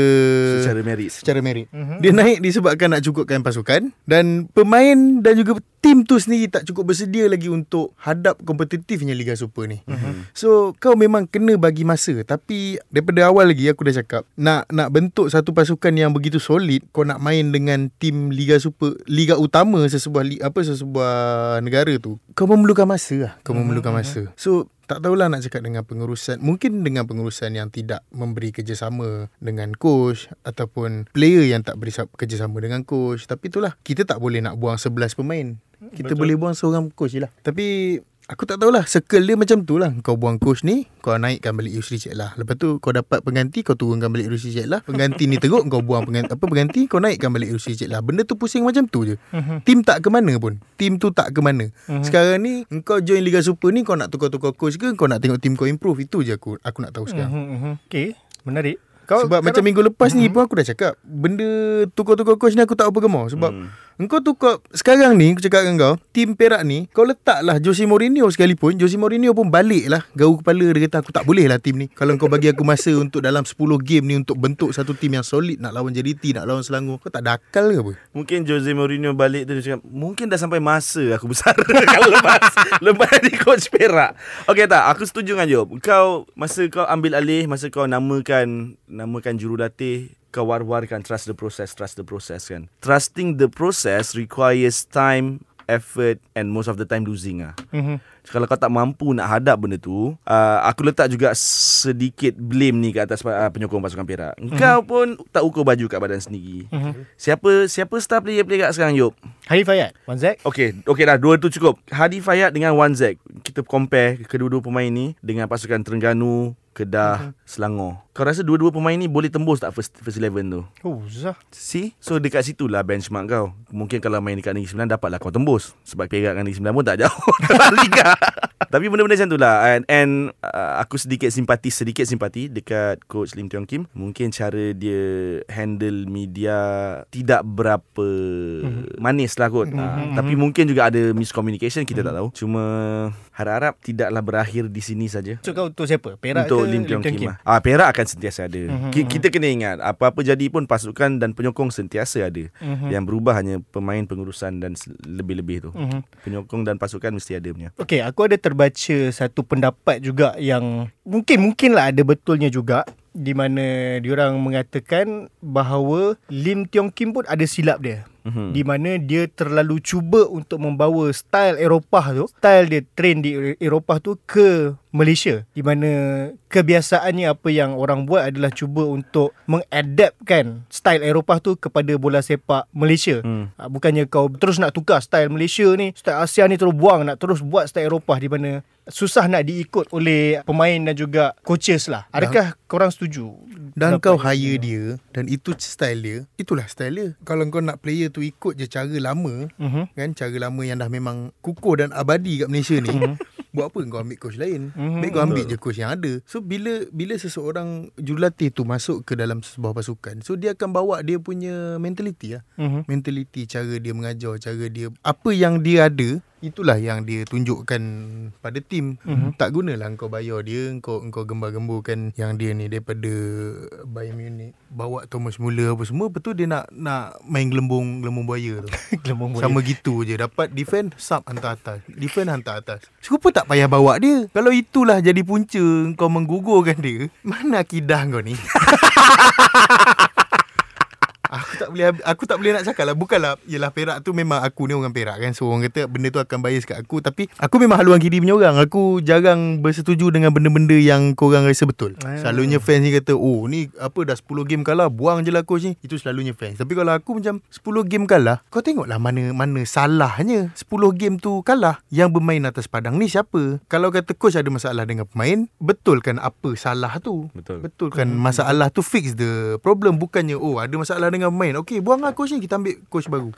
Secara merit. secara merit. Mhm. Dia naik disebabkan nak cukupkan pasukan dan pemain dan juga Tim tu sendiri tak cukup bersedia lagi Untuk hadap kompetitifnya Liga Super ni. Mhm. So kau memang kena bagi masa. Tapi daripada awal lagi aku dah cakap Nak nak bentuk satu pasukan yang begitu solid Kau nak main dengan tim Liga Super Liga utama sesebuah apa sesebuah negara tu Kau memerlukan masa lah. Kau memerlukan masa. So tak tahulah nak cakap dengan pengurusan. Mungkin dengan pengurusan yang tidak memberi kerjasama dengan coach Ataupun player yang tak beri sa- kerjasama dengan coach. Tapi itulah Kita tak boleh nak buang 11 pemain. Kita Betul. boleh buang seorang coach je lah. Tapi Aku tak tahulah Circle dia macam tu lah. Kau buang coach ni Kau naikkan balik Yusri Cik lah. Lepas tu kau dapat pengganti Kau turunkan balik Yusri Cik lah. Pengganti ni teruk Kau buang pengganti, apa pengganti Kau naikkan balik Yusri Cik lah. Benda tu pusing macam tu je. Mhm. Tim tak ke mana pun. Tim tu tak ke mana. Mhm. Sekarang ni Kau join Liga Super ni Kau nak tukar-tukar coach ke? Kau nak tengok tim kau improve? Itu je aku Aku nak tahu sekarang. Mhm, mhm. Okay, menarik. Kau sebab kalau- macam minggu lepas ni pun aku dah cakap Benda tukar-tukar coach ni aku tak apa gemar Sebab Hmm. Engkau tukar Sekarang ni aku cakap dengan kau Tim Perak ni Kau letaklah Jose Mourinho sekalipun Jose Mourinho pun balik lah Gaul kepala Dia kata aku tak boleh lah tim ni Kalau kau bagi aku masa Untuk dalam 10 game ni Untuk bentuk satu tim yang solid Nak lawan JDT Nak lawan Selangor Kau tak ada akal ke apa Mungkin Jose Mourinho balik tu dia cakap mungkin dah sampai masa aku besar (laughs) kalau lepas lepas jadi coach Perak. Okey tak, aku setuju dengan Job. Kau masa kau ambil alih, masa kau namakan namakan jurulatih kau war-warkan trust the process, trust the process kan. Trusting the process requires time, effort and most of the time losing ah. Mhm. Kalau kau tak mampu nak hadap benda tu uh, Aku letak juga sedikit blame ni ke atas uh, penyokong pasukan Perak Kau pun tak ukur baju kat badan sendiri Mhm. Siapa siapa star player-player kat sekarang Yop? Hari Fayad, Wan Zek. Okey, okey dah dua tu cukup. Hadi Fayad dengan Wan Zek. Kita compare kedua-dua pemain ni dengan pasukan Terengganu, Kedah, Selangor. Kau rasa dua-dua pemain ni boleh tembus tak first first 11 tu? Oh, susah. See? So dekat situlah benchmark kau. Mungkin kalau main dekat Negeri Sembilan dapatlah kau tembus. Sebab Perak dengan Negeri Sembilan pun tak jauh (laughs) dalam liga. Tapi benda-benda macam tu lah And, and uh, aku sedikit simpati Sedikit simpati Dekat Coach Lim Tiong Kim Mungkin cara dia Handle media Tidak berapa Manis lah kot uh, Tapi mungkin juga ada Miscommunication Kita tak tahu Cuma Harap-harap Tidaklah berakhir di sini saja So kau untuk siapa? Perak untuk ke Lim Tiong Kim. lah. Ah Perak akan sentiasa ada. Mhm, Ki- Kita kena ingat apa-apa jadi pun pasukan dan penyokong sentiasa ada. Mhm. Yang berubah hanya pemain pengurusan dan lebih-lebih tu. Mhm. Penyokong dan pasukan mesti ada punya. Okey, aku ada terbaca satu pendapat juga yang mungkin mungkinlah ada betulnya juga di mana diorang mengatakan bahawa Lim Tiong Kim pun ada silap dia. Mhm. Di mana dia terlalu cuba untuk membawa style Eropah tu, style dia train di Eropah tu ke Malaysia. Di mana kebiasaannya apa yang orang buat adalah cuba untuk mengadaptkan style Eropah tu kepada bola sepak Malaysia. Hmm. Ha, bukannya kau terus nak tukar style Malaysia ni, style Asia ni terus buang nak terus buat style Eropah di mana susah nak diikut oleh pemain dan juga coaches lah. Adakah korang setuju? Dan kau hire dia Dan itu style dia Itulah style dia Kalau kau nak player tu ikut je cara lama Mhm. kan? Cara lama yang dah memang kukuh dan abadi kat Malaysia ni. Buat apa kau ambil coach lain? Mhm, baik kau ambil je coach yang ada. So bila bila seseorang jurulatih tu masuk ke dalam sebuah pasukan so dia akan bawa dia punya mentality lah. Mhm. mentality cara dia mengajar cara dia apa yang dia ada itulah yang dia tunjukkan pada tim Mhm. tak gunalah kau bayar dia kau kau gembar-gemburkan yang dia ni daripada Bayern Munich bawa Thomas Muller apa semua. Betul dia nak nak main gelembung gelembung buaya tu. (laughs) Gelembung boleh. sama gitu je. Dapat defend Sub hantar atas. Defend hantar atas. Siapa tak payah bawa dia? Kalau itulah jadi punca Kau menggugurkan dia (laughs) Mana akidah kau ni (laughs) Aku tak boleh aku tak boleh nak cakap lah. Bukanlah Yelah Perak tu memang Aku ni orang Perak kan. So orang kata Benda tu akan bias kat aku. Tapi Aku memang haluan kiri punya orang. Aku jarang bersetuju Dengan benda-benda Yang korang rasa betul. Ah. Selalunya fans ni kata Oh ni apa dah 10 game kalah Buang je lah coach ni. Itu selalunya fans. Tapi kalau aku macam 10 game kalah Kau tengoklah mana Mana salahnya 10 game tu kalah. Yang bermain atas padang ni siapa? Kalau kata coach ada masalah dengan pemain Betul kan apa salah tu. Betul. Betul kan masalah tu fix the problem. Bukannya oh ada masalah dengan pemain Okay buang lah coach ni. Kita ambil coach baru.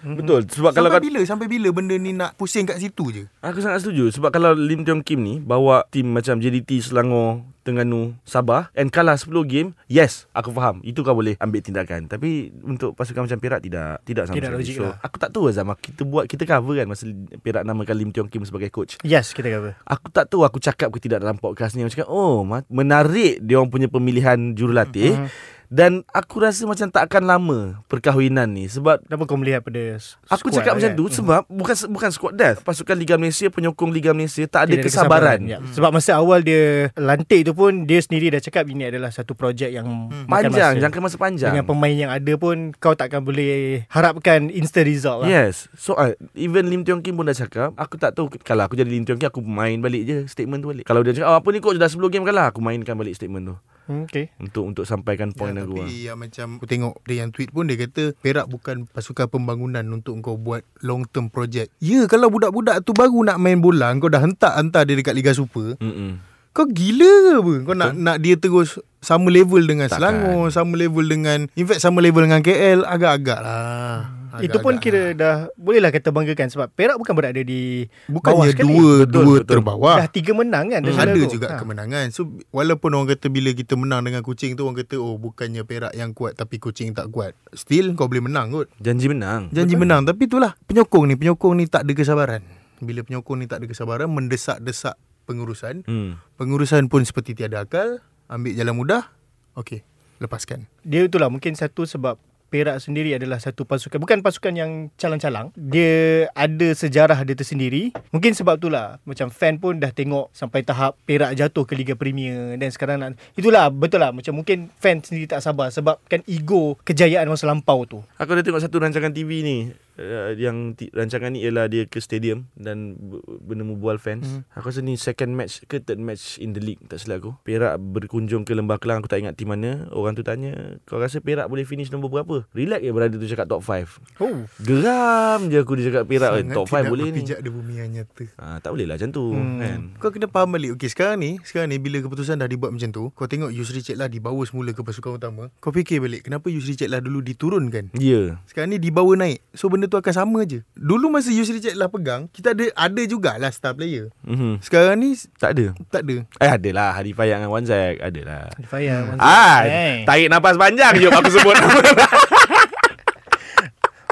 Betul. Sebab kalau Sampai kau bila Sampai bila benda ni nak pusing kat situ je? Aku sangat setuju. Sebab kalau Lim Tiong Kim ni Bawa tim macam JDT Selangor Terengganu Sabah And kalah 10 game Yes Aku faham. Itu kau boleh ambil tindakan. Tapi Untuk pasukan macam Perak Tidak. Tidak sama Tidak sekali. logik So lah. aku tak tahu Azam. Kita buat Kita cover kan Masa Perak namakan Lim Tiong Kim sebagai coach? Yes, kita cover. Aku tak tahu. Aku cakap ke tidak dalam podcast ni. Aku cakap oh menarik dia orang punya pemilihan jurulatih. Mhm. Dan aku rasa macam tak akan lama perkahwinan ni sebab Kenapa kau melihat pada Aku squad cakap macam kan? tu sebab bukan bukan squad death. Pasukan Liga Malaysia, penyokong Liga Malaysia tak ada Tidak kesabaran. Ya. Sebab masa awal dia lantik tu pun dia sendiri dah cakap ini adalah satu projek yang makan Panjang, masa. jangka masa panjang. Dengan pemain yang ada pun kau takkan boleh harapkan instant result lah. Yes. So uh, even Lim Tiong Kim pun dah cakap, aku tak tahu kalau aku jadi Lim Tiong Kim aku main balik je statement tu balik. Kalau dia cakap oh, apa ni coach dah 10 game kalah, aku mainkan balik statement tu Hmm, okay. untuk untuk sampaikan point ya, aku. lah. Tapi yang macam Aku tengok dia yang tweet pun Dia kata Perak bukan pasukan pembangunan Untuk kau buat Long term project Ya kalau budak-budak tu Baru nak main bola Kau dah hentak-hentak dia Dekat Liga Super Mm-mm. Kau gila ke apa Kau nak nak dia terus Sama level dengan Takkan. Selangor Sama level dengan In fact sama level dengan KL Agak-agak lah Itu pun Agak-agak kira lah. dah bolehlah kita banggakan sebab Perak bukan berada di bawah Bukannya sekali. dua Betul, Dua betul. terbawah Dah tiga menang kan Hmm. Ada juga. Ha. kemenangan So walaupun orang kata Bila kita menang dengan kucing tu Orang kata Oh bukannya Perak yang kuat Tapi kucing tak kuat Still kau boleh menang kot Janji menang. Janji Betul. menang Tapi itulah Penyokong ni Penyokong ni tak ada kesabaran Bila penyokong ni tak ada kesabaran Mendesak-desak pengurusan Hmm. Pengurusan pun seperti tiada akal Ambil jalan mudah Okey Lepaskan Dia itulah mungkin satu sebab Perak sendiri adalah satu pasukan bukan pasukan yang calang-calang. Dia ada sejarah dia tersendiri. Mungkin sebab itulah macam fan pun dah tengok sampai tahap Perak jatuh ke Liga Premier dan sekarang nak itulah betul lah. Macam mungkin fan sendiri tak sabar sebab kan ego kejayaan masa lampau tu. Aku ada tengok satu rancangan TV ni uh, yang ti- rancangan ni ialah dia ke stadium dan bertemu bual fans. Hmm. Hmm. Aku rasa ni second match ke third match in the league tak silap aku. Perak berkunjung ke Lembah Kelang aku tak ingat tim mana. Orang tu tanya, "Kau rasa Perak boleh finish nombor berapa?" Relax je berada tu cakap top 5. oh Geram je aku dia cakap Perak eh, Sangat top 5 tidak boleh ni. berpijak di bumi yang nyata Ha, tak boleh lah macam tu Hmm. hmm. kan. Kau kena faham balik Okey sekarang ni Sekarang ni bila keputusan dah dibuat macam tu Kau tengok Yusri Ceklah dibawa semula ke pasukan utama Kau fikir balik Kenapa Yusri Ceklah dulu diturunkan Ya. Yeah. Sekarang ni dibawa naik So benda tu akan sama je. Dulu masa Yusri Ceklah pegang Kita ada ada jugalah star player. Mm-hmm. Sekarang ni Tak ada. tak ada. Eh adalah. Hadi Fayak dengan Wanzak Adalah. Faya Ah, hey. tarik nafas panjang je aku sebut (laughs)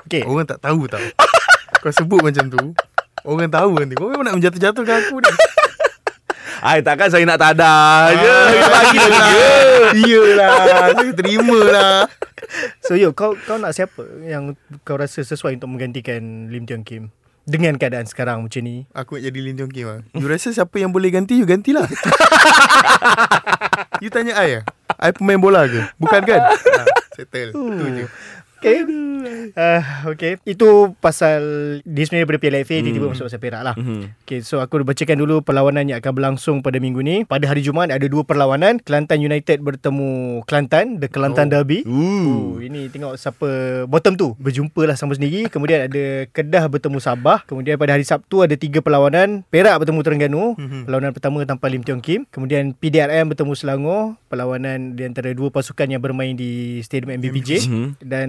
okay. Orang tak tahu tau. Kau sebut macam tu Orang tahu nanti. Kau memang nak menjatuh-jatuhkan aku ni? Ai takkan saya nak tada je. Bagi lagi dia. Iyalah. Saya terima lah (laughs) So yo kau kau nak siapa yang kau rasa sesuai untuk menggantikan Lim Tiong Kim? Dengan keadaan sekarang macam ni. Aku nak jadi Lim Tiong Kim lah You rasa siapa yang boleh ganti You gantilah. (laughs) You tanya I lah I pemain bola ke? Bukan kan? Ha, (laughs) Settle. Itu je Okay. Uh, Okay. Itu pasal Dia sebenarnya daripada Piala FA Tiba-tiba masuk pasal Perak lah. Mhm. Okay so aku bacakan dulu Perlawanan yang akan berlangsung pada minggu ni. Pada hari Jumaat Ada dua perlawanan. Kelantan United bertemu Kelantan The Kelantan Oh. Derby. Ooh. Oh, ini tengok siapa bottom tu. Berjumpa lah sama sendiri. Kemudian ada Kedah bertemu Sabah. Kemudian pada hari Sabtu ada tiga perlawanan. Perak bertemu Terengganu. Mhm. perlawanan pertama tanpa Lim Tiong Kim. Kemudian PDRM bertemu Selangor. Perlawanan di antara dua pasukan yang bermain di Stadium MBPJ Mhm. dan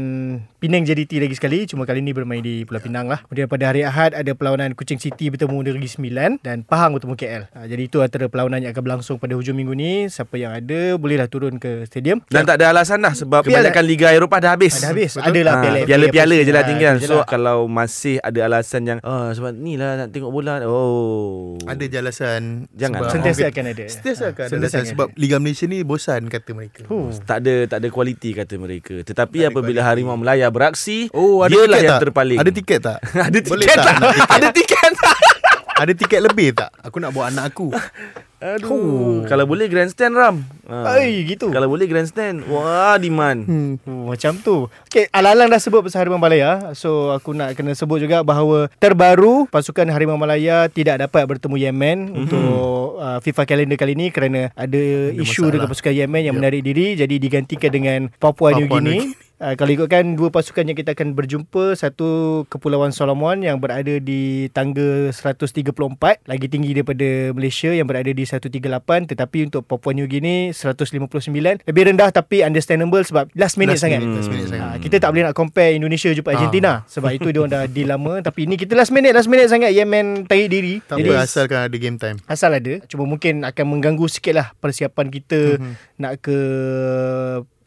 Penang JDT lagi sekali cuma kali ni bermain di Pulau Pinang lah kemudian pada hari Ahad ada perlawanan Kuching City bertemu Negeri Sembilan dan Pahang bertemu KL ha, jadi itu antara perlawanan yang akan berlangsung pada hujung minggu ni siapa yang ada bolehlah turun ke stadium Dan tak ada alasan dah sebab Piala- kebanyakan Liga Eropah dah habis. Ada habis. Betul. Adalah Ha, piala piala-piala je lah tinggal. So lah. kalau masih ada alasan yang oh sebab ni lah nak tengok bola. Oh. Ada je alasan Jangan. sebab Sentiasa akan ada. Sentiasa akan ada Sentiasa alasan Sebab ada. Liga Malaysia ni bosan kata mereka Huh. tak ada tak ada kualiti kata mereka. Tetapi ada apabila kualiti. Harimau Melaya beraksi, Oh ada dialah tiket yang tak? terpaling. Ada tiket tak? (laughs) ada Boleh tiket tak tak? nak tiket? Ada tiket tak? (laughs) Ada tiket lebih tak? Aku nak bawa anak aku (laughs) Aduh. Kalau boleh grandstand Ram. Ha. Ai gitu. Kalau boleh grandstand. Wah, demand. hmm. Oh, macam tu. Okay, Alang-alang dah sebut pasal Harimau Malaya. So, aku nak kena sebut juga bahawa terbaru pasukan Harimau Malaya tidak dapat bertemu Yemen mm-hmm. untuk uh, FIFA calendar kali ini kerana ada, isu masalah. dengan pasukan Yemen yang Yup. menarik diri. Jadi, digantikan dengan Papua, New Papua New Guinea. Uh, kalau ikutkan dua pasukan yang kita akan berjumpa Satu Kepulauan Solomon yang berada di tangga 134 Lagi tinggi daripada Malaysia yang berada di 138 Tetapi untuk Papua New Guinea 159 Lebih rendah tapi understandable sebab last minute Last sangat minute, last minute sangat. Ha, kita tak boleh nak compare Indonesia jumpa Ah. Argentina sebab itu dia orang dah deal lama tapi ni kita last minute last minute sangat Yemen tarik diri. Tak apa asalkan ada game time asal ada cuma mungkin akan mengganggu sikit lah persiapan kita Mhm. nak ke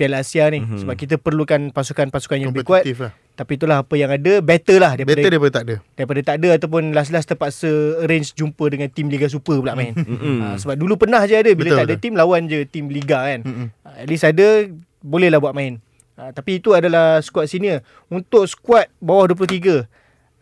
Piala Asia ni Mhm. sebab kita perlukan pasukan-pasukan yang lebih kuat lah tapi itulah apa yang ada better lah daripada Better daripada tak ada daripada tak ada ataupun last-last terpaksa arrange jumpa dengan tim Liga Super pula main. (laughs) Mm-mm. Ha, sebab dulu pernah je ada bila Betul, tak ada betul. tim lawan je tim Liga kan. Mm-mm. Ha, At least ada bolehlah buat main. Uh, tapi itu adalah skuad senior. Untuk skuad bawah 23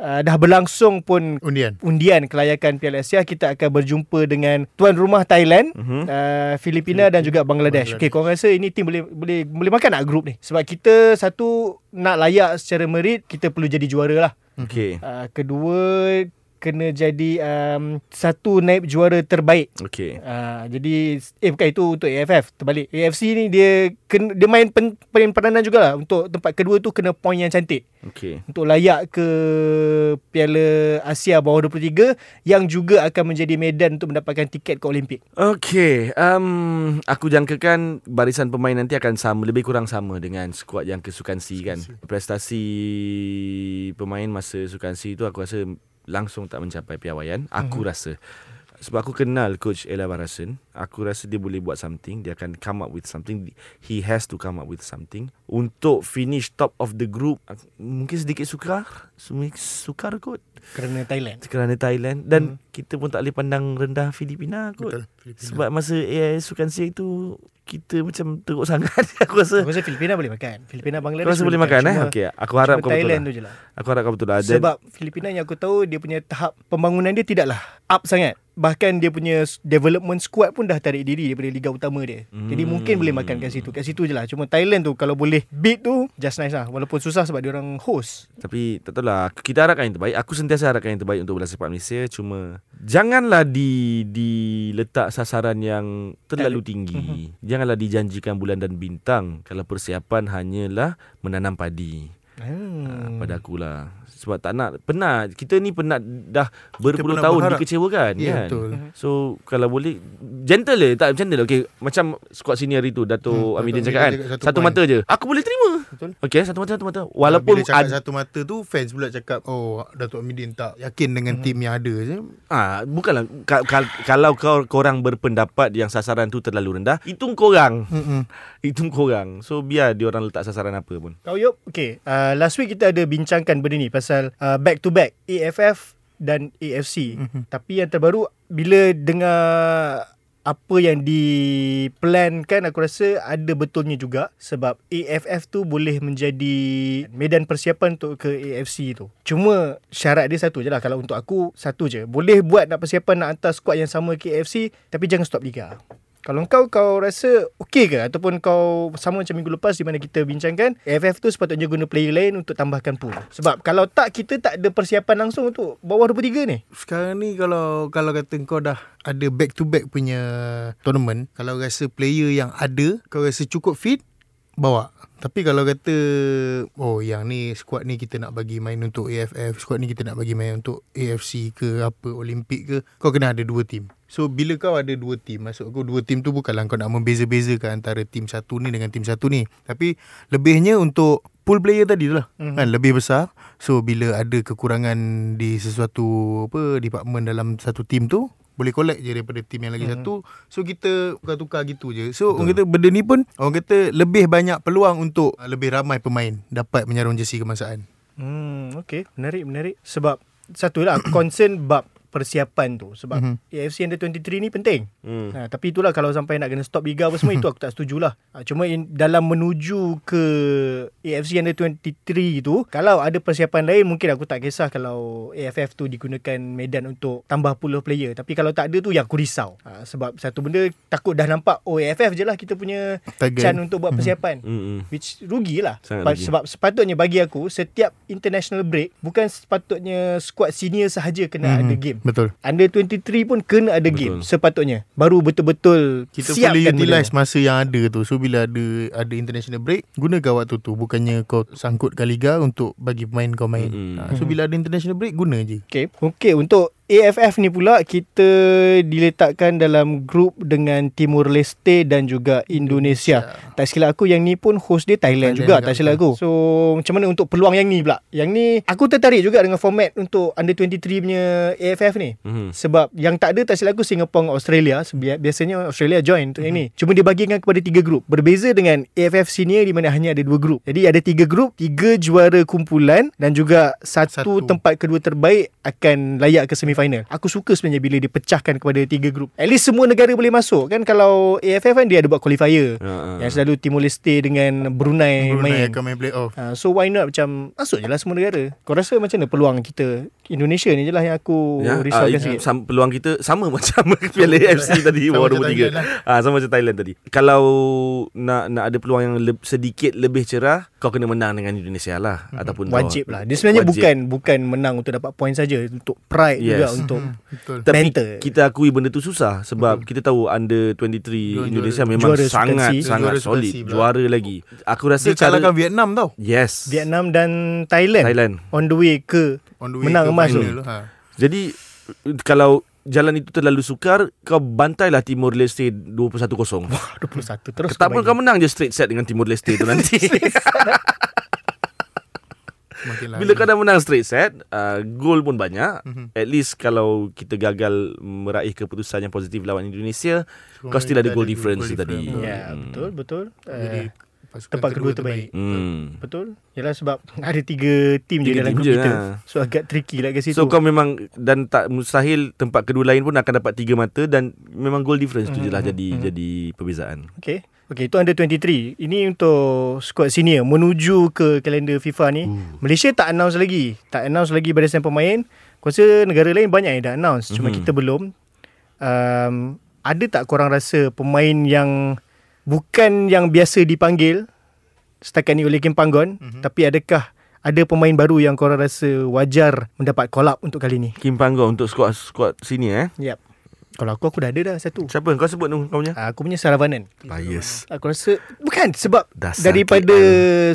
uh, dah berlangsung pun Undian. undian kelayakan Piala Asia kita akan berjumpa dengan tuan rumah Thailand, uh-huh. uh, Filipina dan juga Bangladesh. Bangladesh. Okey, kau rasa ini tim boleh boleh boleh makan tak grup ni? Sebab kita satu nak layak secara merit, kita perlu jadi juara lah. Okay. Uh, kedua kena jadi um, satu naib juara terbaik. Okay. Uh, jadi eh bukan itu untuk AFF terbalik. AFC ni dia kena, dia main pen, peranan jugalah untuk tempat kedua tu kena poin yang cantik Okay. untuk layak ke Piala Asia bawah 23 yang juga akan menjadi medan untuk mendapatkan tiket ke Olimpik. Okay, um, aku jangkakan barisan pemain nanti akan sama, lebih kurang sama dengan skuad yang ke Sukan C kan. Prestasi pemain masa Sukan C tu aku rasa langsung tak mencapai piawaian. Aku rasa. Sebab aku kenal coach Ella Barasan, aku rasa dia boleh buat something, dia akan come up with something. He has to come up with something untuk finish top of the group. Mungkin sedikit sukar, sukar kot Kerana Thailand. kerana Thailand dan kita pun tak boleh pandang rendah Filipina kot. Betul. Filipina. Sebab masa AI Sukan Sia itu kita macam teruk sangat (laughs) aku rasa. Aku rasa Filipina boleh makan. Filipina Bangladesh. Kau rasa boleh makan eh? Cuma- Okey, aku harap kau betul. Thailand Lah. tu je lah. Aku harap kau betul lah. Dan- Sebab Filipina yang aku tahu dia punya tahap pembangunan dia tidaklah up sangat. Bahkan dia punya development squad pun dah tarik diri daripada liga utama dia. Hmm. Jadi mungkin boleh makan kat situ. Kat situ je lah. Cuma Thailand tu kalau boleh beat tu just nice lah. Walaupun susah sebab dia orang host. Tapi tak tahulah Kita harapkan yang terbaik Aku sentiasa harapkan yang terbaik Untuk bola sepak Malaysia. Cuma Janganlah di Diletak sasaran yang Terlalu tinggi. Janganlah dijanjikan bulan dan bintang. Kalau persiapan hanyalah Menanam padi Hmm. hmm. Pada akulah Sebab tak nak Penat Kita ni penat Dah berpuluh tahun berharap. Dikecewakan Ya, kan betul. So kalau boleh Gentle le Tak macam mana okay, Macam squad senior itu Dato' Hmm, Amidin Dato' cakap kan Satu, satu mata je Aku boleh terima Betul. Okay satu mata satu mata Walaupun Bila cakap ad- satu mata tu Fans pula cakap Oh Datuk Amidin tak yakin dengan Mhm. tim yang ada je Ah, bukanlah ka, ka, kalau kau korang berpendapat yang sasaran tu terlalu rendah, itu korang. Mm-mm. Itu korang. So biar dia orang letak sasaran apa pun. Kau Yop, okay. Uh, last week kita ada bincangkan benda ni pasal uh, back to back AFF dan AFC. Mm-hmm. Tapi yang terbaru bila dengar apa yang diplankan aku rasa ada betulnya juga sebab AFF tu boleh menjadi medan persiapan untuk ke AFC tu. Cuma syarat dia satu je lah kalau untuk aku satu je. Boleh buat nak persiapan nak hantar skuad yang sama ke AFC tapi jangan stop liga. Kalau kau kau rasa okey ke ataupun kau sama macam minggu lepas di mana kita bincangkan AFF tu sepatutnya guna player lain untuk tambahkan pool. Sebab kalau tak kita tak ada persiapan langsung untuk bawah 23 ni. Sekarang ni kalau kalau kata kau dah ada back to back punya tournament, kalau rasa player yang ada, kau rasa cukup fit, bawa. Tapi kalau kata oh yang ni squad ni kita nak bagi main untuk AFF, squad ni kita nak bagi main untuk AFC ke apa Olimpik ke, kau kena ada dua tim. So bila kau ada dua tim, maksud aku dua tim tu bukanlah kau nak membeza-bezakan antara tim satu ni dengan tim satu ni. Tapi lebihnya untuk pool player tadi tu lah. Mhm. Mm-hmm. Kan lebih besar. So bila ada kekurangan di sesuatu apa department dalam satu tim tu boleh collect je daripada tim yang lagi Mhm. mm-hmm. satu. So kita tukar-tukar gitu je. So orang kata benda ni pun orang kata lebih banyak peluang untuk uh, lebih ramai pemain dapat menyarung jersey kebangsaan. Hmm, okey, menarik menarik. Sebab satu lah (coughs) concern bab persiapan tu sebab Mhm. mm-hmm. AFC Under 23 ni penting. Hmm. Ha, tapi itulah kalau sampai nak kena stop liga apa semua (laughs) itu aku tak setujulah. Ha, cuma in, dalam menuju ke AFC Under 23 tu kalau ada persiapan lain mungkin aku tak kisah kalau AFF tu digunakan medan untuk tambah of player. Tapi kalau tak ada tu yang aku risau. Ha, sebab satu benda takut dah nampak oh AFF je lah kita punya can untuk buat persiapan. Hmm. Which rugilah Sangat Pa- rugi. Sebab sepatutnya bagi aku Setiap international break Bukan sepatutnya Squad senior sahaja Kena Mhm. ada game Betul. Under 23 pun Kena ada Betul. game Sepatutnya Baru betul-betul Kita siapkan boleh benda utilize tu. masa yang ada tu. So bila ada ada international break, gunakan waktu tu. Bukannya kau sangkutkan liga untuk bagi pemain kau main. Mm-mm. Ha, so bila ada international break, guna je. Okay. okay Untuk AFF ni pula Kita diletakkan dalam grup Dengan Timur Leste Dan juga Indonesia. Tak silap aku Yang ni pun host dia Thailand, Thailand juga juga, Tak silap aku. So macam mana untuk peluang yang ni pula? Yang ni Aku tertarik juga dengan format Untuk Under 23 punya AFF ni. Hmm. Sebab yang tak ada tak silap aku Singapore dengan Australia. Biasanya Australia join untuk yang ni. Cuma dia kepada tiga grup. Berbeza dengan AFF senior Di mana hanya ada dua grup. Jadi ada tiga grup Tiga juara kumpulan Dan juga satu, Satu. tempat kedua terbaik Akan layak ke semifinal semi-final. Aku suka sebenarnya bila dia pecahkan kepada tiga grup. At least semua negara boleh masuk kan kalau AFF kan dia ada buat qualifier. Ha, ha. Yang selalu Timor Leste dengan Brunei, Brunei main. akan main play off. Uh, so why not macam masuk je lah semua negara. Kau rasa macam mana peluang kita Indonesia ni je lah yang aku Ya, risaukan ah, sikit. sam, peluang kita sama (laughs) macam Piala AFC tadi Sama bawah macam 23. Thailand lah. Ah sama macam Thailand tadi. Kalau nak nak ada peluang yang le- sedikit lebih cerah, kau kena menang dengan Indonesia lah ataupun Wajib lah. Dia sebenarnya Wajib. bukan bukan menang untuk dapat poin saja, untuk pride Yes. juga untuk Betul. Tapi mental. kita akui benda tu susah sebab kita tahu under 23 Juara- Indonesia memang juara sangat Sukan C. sangat Juara solid. Pula. Juara lagi. Aku rasa Dia kalahkan Vietnam tau. Yes. Vietnam dan Thailand, Thailand. on the way ke On the way Menang emas tu. Ha. Jadi kalau jalan itu terlalu sukar, kau bantailah Timor Leste 21-0. 21 terus Tak pun kau menang je straight set dengan Timor Leste tu nanti. (laughs) (laughs) Makin Bila kau dah menang straight set, uh, gol pun banyak. Mhm. At least kalau kita gagal meraih keputusan yang positif lawan Indonesia, So, kau still ada goal difference goal tu tadi. Ya, Hmm. betul betul. Jadi Uh, pasukan tempat kedua terbaik. Hmm. betul. Yalah sebab (laughs) ada tiga tim je Tiga dalam tim grup je, kita. ha. So agak tricky lah kat situ. So kau memang dan tak mustahil tempat kedua lain pun akan dapat tiga mata dan memang goal difference tu je lah Mhm, jadi mhm. jadi perbezaan. Okay. Okay, itu under 23. Ini untuk squad senior menuju ke kalender FIFA ni. Uh. Malaysia tak announce lagi. Tak announce lagi barisan pemain. Aku rasa negara lain banyak yang dah announce. Cuma Mhm. kita belum. Um, ada tak korang rasa pemain yang bukan yang biasa dipanggil setakat ni oleh Kim Panggon. Mhm. Tapi adakah ada pemain baru yang korang rasa wajar mendapat call up untuk kali ni? Kim Panggo untuk squad squad sini eh. Yep. Kalau aku, aku dah ada dah satu. Siapa kau sebut tu kau punya? Aku punya Saravanan. Bias. Aku rasa bukan sebab Dasar daripada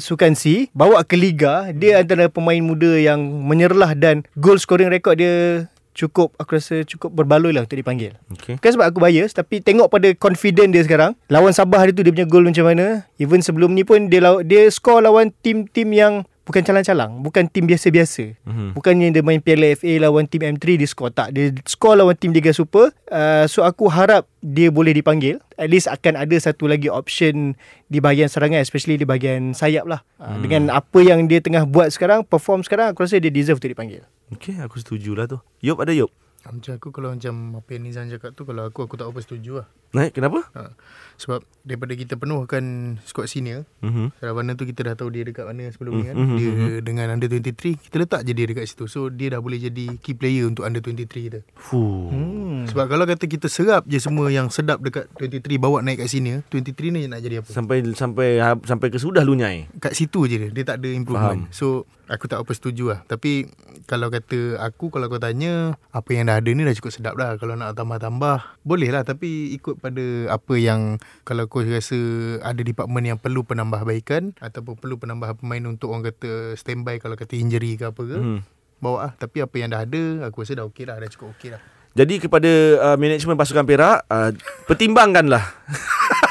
Sukan C bawa ke liga dia antara pemain muda yang menyerlah dan goal scoring record dia cukup aku rasa cukup berbaloi lah untuk dipanggil. Okay. Bukan sebab aku bias tapi tengok pada confident dia sekarang. Lawan Sabah hari tu dia punya gol macam mana. Even sebelum ni pun dia dia score lawan tim-tim yang bukan calang-calang, bukan tim biasa-biasa. Mhm. Bukannya dia main Piala FA lawan tim M3 dia score tak. Dia score lawan tim Liga Super. Uh, so aku harap dia boleh dipanggil. At least akan ada satu lagi option di bahagian serangan especially di bahagian sayap lah. Uh, Hmm. Dengan apa yang dia tengah buat sekarang, perform sekarang aku rasa dia deserve untuk dipanggil. Okay, aku setuju lah tu. Yop ada Yop. Macam aku kalau macam apa yang Nizam cakap tu Kalau aku aku tak apa setuju lah Naik kenapa? ha. Sebab daripada kita penuhkan squad senior Mhm. Saravana tu kita dah tahu dia dekat mana sebelum ni kan Mhm, Dia mhm. dengan under 23 Kita letak je dia dekat situ So dia dah boleh jadi key player untuk under 23 kita Fuh. Hmm. Sebab kalau kata kita serap je semua yang sedap dekat 23 Bawa naik kat senior 23 ni nak jadi apa Sampai sampai sampai ke sudah lunyai. Kat situ je dia Dia tak ada improvement Faham. So aku tak apa setuju lah Tapi kalau kata aku Kalau kau tanya Apa yang dah ada ni dah cukup sedap dah Kalau nak tambah-tambah Boleh lah Tapi ikut pada Apa yang Kalau kau rasa Ada department yang perlu penambahbaikan Ataupun perlu penambah pemain Untuk orang kata Standby Kalau kata injury ke apa ke Mhm. Bawa lah Tapi apa yang dah ada Aku rasa dah okey lah Dah cukup okey lah Jadi kepada uh, manajemen pasukan Perak, uh, pertimbangkanlah. (laughs)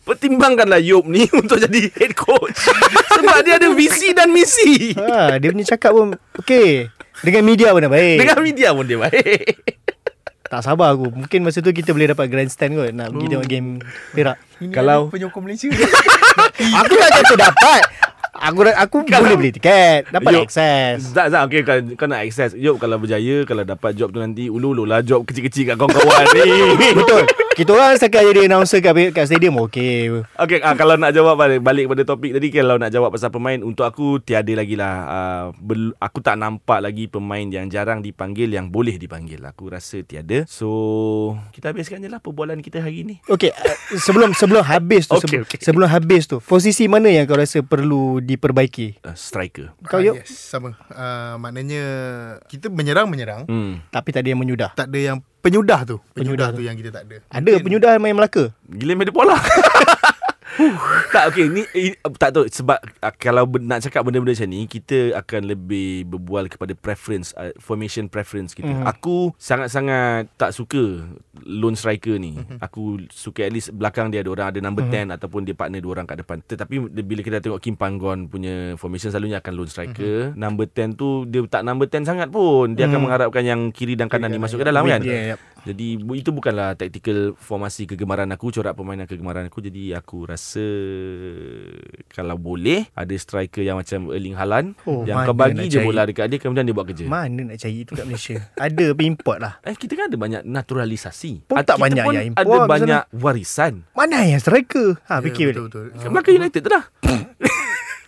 pertimbangkanlah Yop ni (laughs) untuk jadi head coach. Sebab dia ada visi dan misi. Ha, dia punya cakap pun okey. Dengan media pun dah baik. Dengan media pun dia baik. Tak sabar aku. Mungkin masa tu kita boleh dapat grandstand kot nak pergi tengok game Perak. Ini Kalau- penyokong Malaysia (laughs) Aku tak kata dapat. Aku aku boleh beli tiket, dapat Yo. akses. Zak, Zak, okay, kau, kau nak access. Yop, kalau berjaya, kalau dapat job tu nanti, ulu-ulu lah job kecil-kecil kat kawan-kawan ni. (laughs) Betul. Kita orang setakat jadi announcer kat, kat stadium okey. Okay, ah, kalau nak jawab balik, balik pada topik tadi, kalau nak jawab pasal pemain, untuk aku tiada lagi lah. Uh, bel- aku tak nampak lagi pemain yang jarang dipanggil, yang boleh dipanggil. Aku rasa tiada. So, kita habiskan je lah perbualan kita hari ni. Okey, uh, sebelum sebelum habis tu Okey, sebelum, okey. sebelum habis tu, posisi mana yang kau rasa perlu diperbaiki? Uh, striker. Kau Ah, yuk. yes, Sama uh, Maknanya Kita menyerang-menyerang Hmm. Tapi tak ada yang menyudah. Tak ada yang Penyudah tu Penyudah Penyudah, tu. tu yang kita tak ada Ada penyudah main Melaka. Gila Medepola. (laughs) (laughs) tak okey ni tak tahu sebab uh, kalau nak cakap benda-benda macam ni kita akan lebih berbual kepada preference uh, formation preference kita. Mhm. Mm-hmm. Aku sangat-sangat tak suka lone striker ni. Mhm. Mm-hmm. Aku suka at least belakang dia ada orang ada number Mhm. 10 ataupun dia partner dua orang kat depan. Tetapi bila kita tengok Kim Panggon punya formation selalunya akan lone striker. Mm-hmm. Number 10 tu dia tak number 10 sangat pun. Dia akan Mhm. mengharapkan yang kiri dan kanan ni masuk ke dalam kan. Yeah, yep. Jadi itu bukanlah tactical formasi kegemaran aku, corak permainan kegemaran aku. Jadi aku rasa kalau boleh ada striker yang macam Erling Haaland Oh, yang kau bagi je cari? bola dekat dia kemudian dia buat kerja. Mana nak cari tu kat Malaysia? Ada import lah. Eh kita kan ada banyak naturalisasi. Pun Ah, tak kita banyak pun yang import Ada banyak warisan. Mana yang striker? Ha, Ya, fikir betul, balik. betul. Melaka United tu lah. (laughs)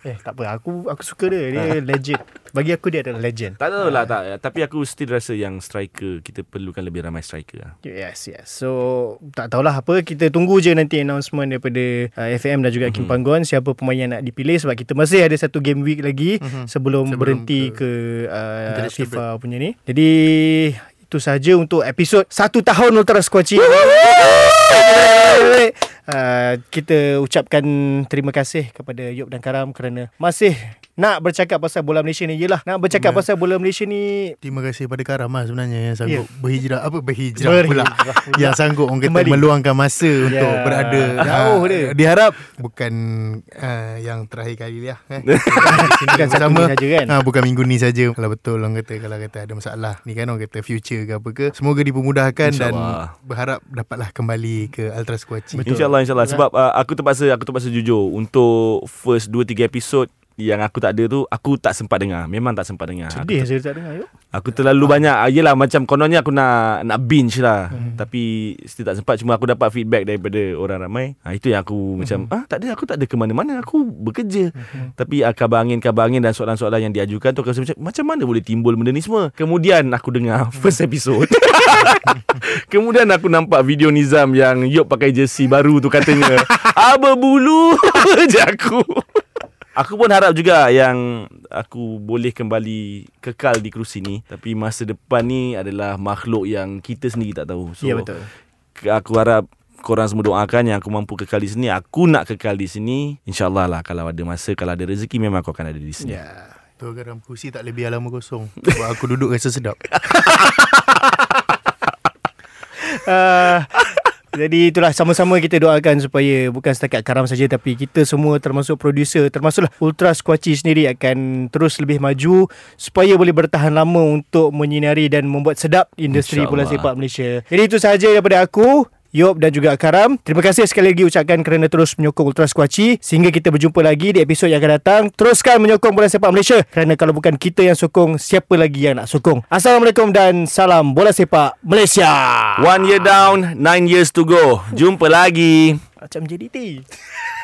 Eh, tak apa. Aku aku suka dia. Dia (laughs) legend. Bagi aku dia adalah legend. Tak tahu lah tak. Tapi aku still rasa yang striker kita perlukan lebih ramai striker lah. Yes, yes. So, tak tahulah apa. Kita tunggu je nanti announcement daripada uh, FM dan juga Kim Panggon. Siapa pemain yang nak dipilih. Sebab kita masih ada satu game week lagi sebelum, Sebelum berhenti ke ke, uh, FIFA punya ni. Jadi, itu saja untuk episod satu tahun Ultra Squatchy. Uh, kita ucapkan terima kasih kepada Yop dan Karam kerana masih nak bercakap pasal bola Malaysia ni. Yelah, nak bercakap Ya. pasal bola Malaysia ni Terima kasih pada Karam lah sebenarnya yang sanggup Ya. berhijrah apa berhijrah, Berhijrah pula. pula. yang sanggup orang kata Kembali. meluangkan masa untuk Ya. berada Jauh Ah, dia. diharap bukan uh, yang terakhir kali lah eh. (laughs) bukan satu ni saja kan. ha, bukan minggu ni saja kalau betul orang kata kalau kata ada masalah ni kan orang kata future ke apa ke semoga dipermudahkan dan berharap dapatlah kembali ke Ultra Squatchy Betul. InsyaAllah insyaAllah. Sebab uh, aku terpaksa Aku terpaksa jujur. Untuk first 2-3 episod yang aku tak ada tu Aku tak sempat dengar. Memang tak sempat dengar. Aku, Sedih saya tak dengar Yop. Aku terlalu banyak ah, Yelah macam kononnya aku nak Nak binge lah. Hmm. Tapi Still tak sempat Cuma aku dapat feedback Daripada orang ramai. Ha, Itu yang aku hmm. macam ah Tak ada Aku tak ada ke mana-mana Aku bekerja. Hmm. Tapi ah, kabar angin Kabar angin dan soalan-soalan Yang diajukan tu Aku rasa macam Macam mana boleh timbul benda ni semua? Kemudian aku dengar First episode. (laughs) Kemudian aku nampak video Nizam Yang Yop pakai jersey baru tu katanya. (laughs) Apa bulu (laughs) je aku Aku pun harap juga yang aku boleh kembali kekal di kerusi ni. Tapi masa depan ni adalah makhluk yang kita sendiri tak tahu. So, Ya betul. Aku harap korang semua doakan yang aku mampu kekal di sini. Aku nak kekal di sini. InsyaAllah lah kalau ada masa, kalau ada rezeki memang aku akan ada di sini. Ya. tu garam kursi tak lebih lama kosong sebab aku duduk rasa sedap Uh, (laughs) jadi itulah sama-sama kita doakan supaya bukan setakat Karam saja tapi kita semua termasuk producer termasuklah Ultra Squatchy sendiri akan terus lebih maju supaya boleh bertahan lama untuk menyinari dan membuat sedap industri bola sepak Malaysia. Jadi itu sahaja daripada aku. Yop dan juga Karam. Terima kasih sekali lagi ucapkan kerana terus menyokong Ultra Squatchy. Sehingga kita berjumpa lagi di episod yang akan datang. Teruskan menyokong bola sepak Malaysia. Kerana kalau bukan kita yang sokong Siapa lagi yang nak sokong? Assalamualaikum dan salam bola sepak Malaysia. One year down, nine years to go. Jumpa lagi. Macam JDT (laughs)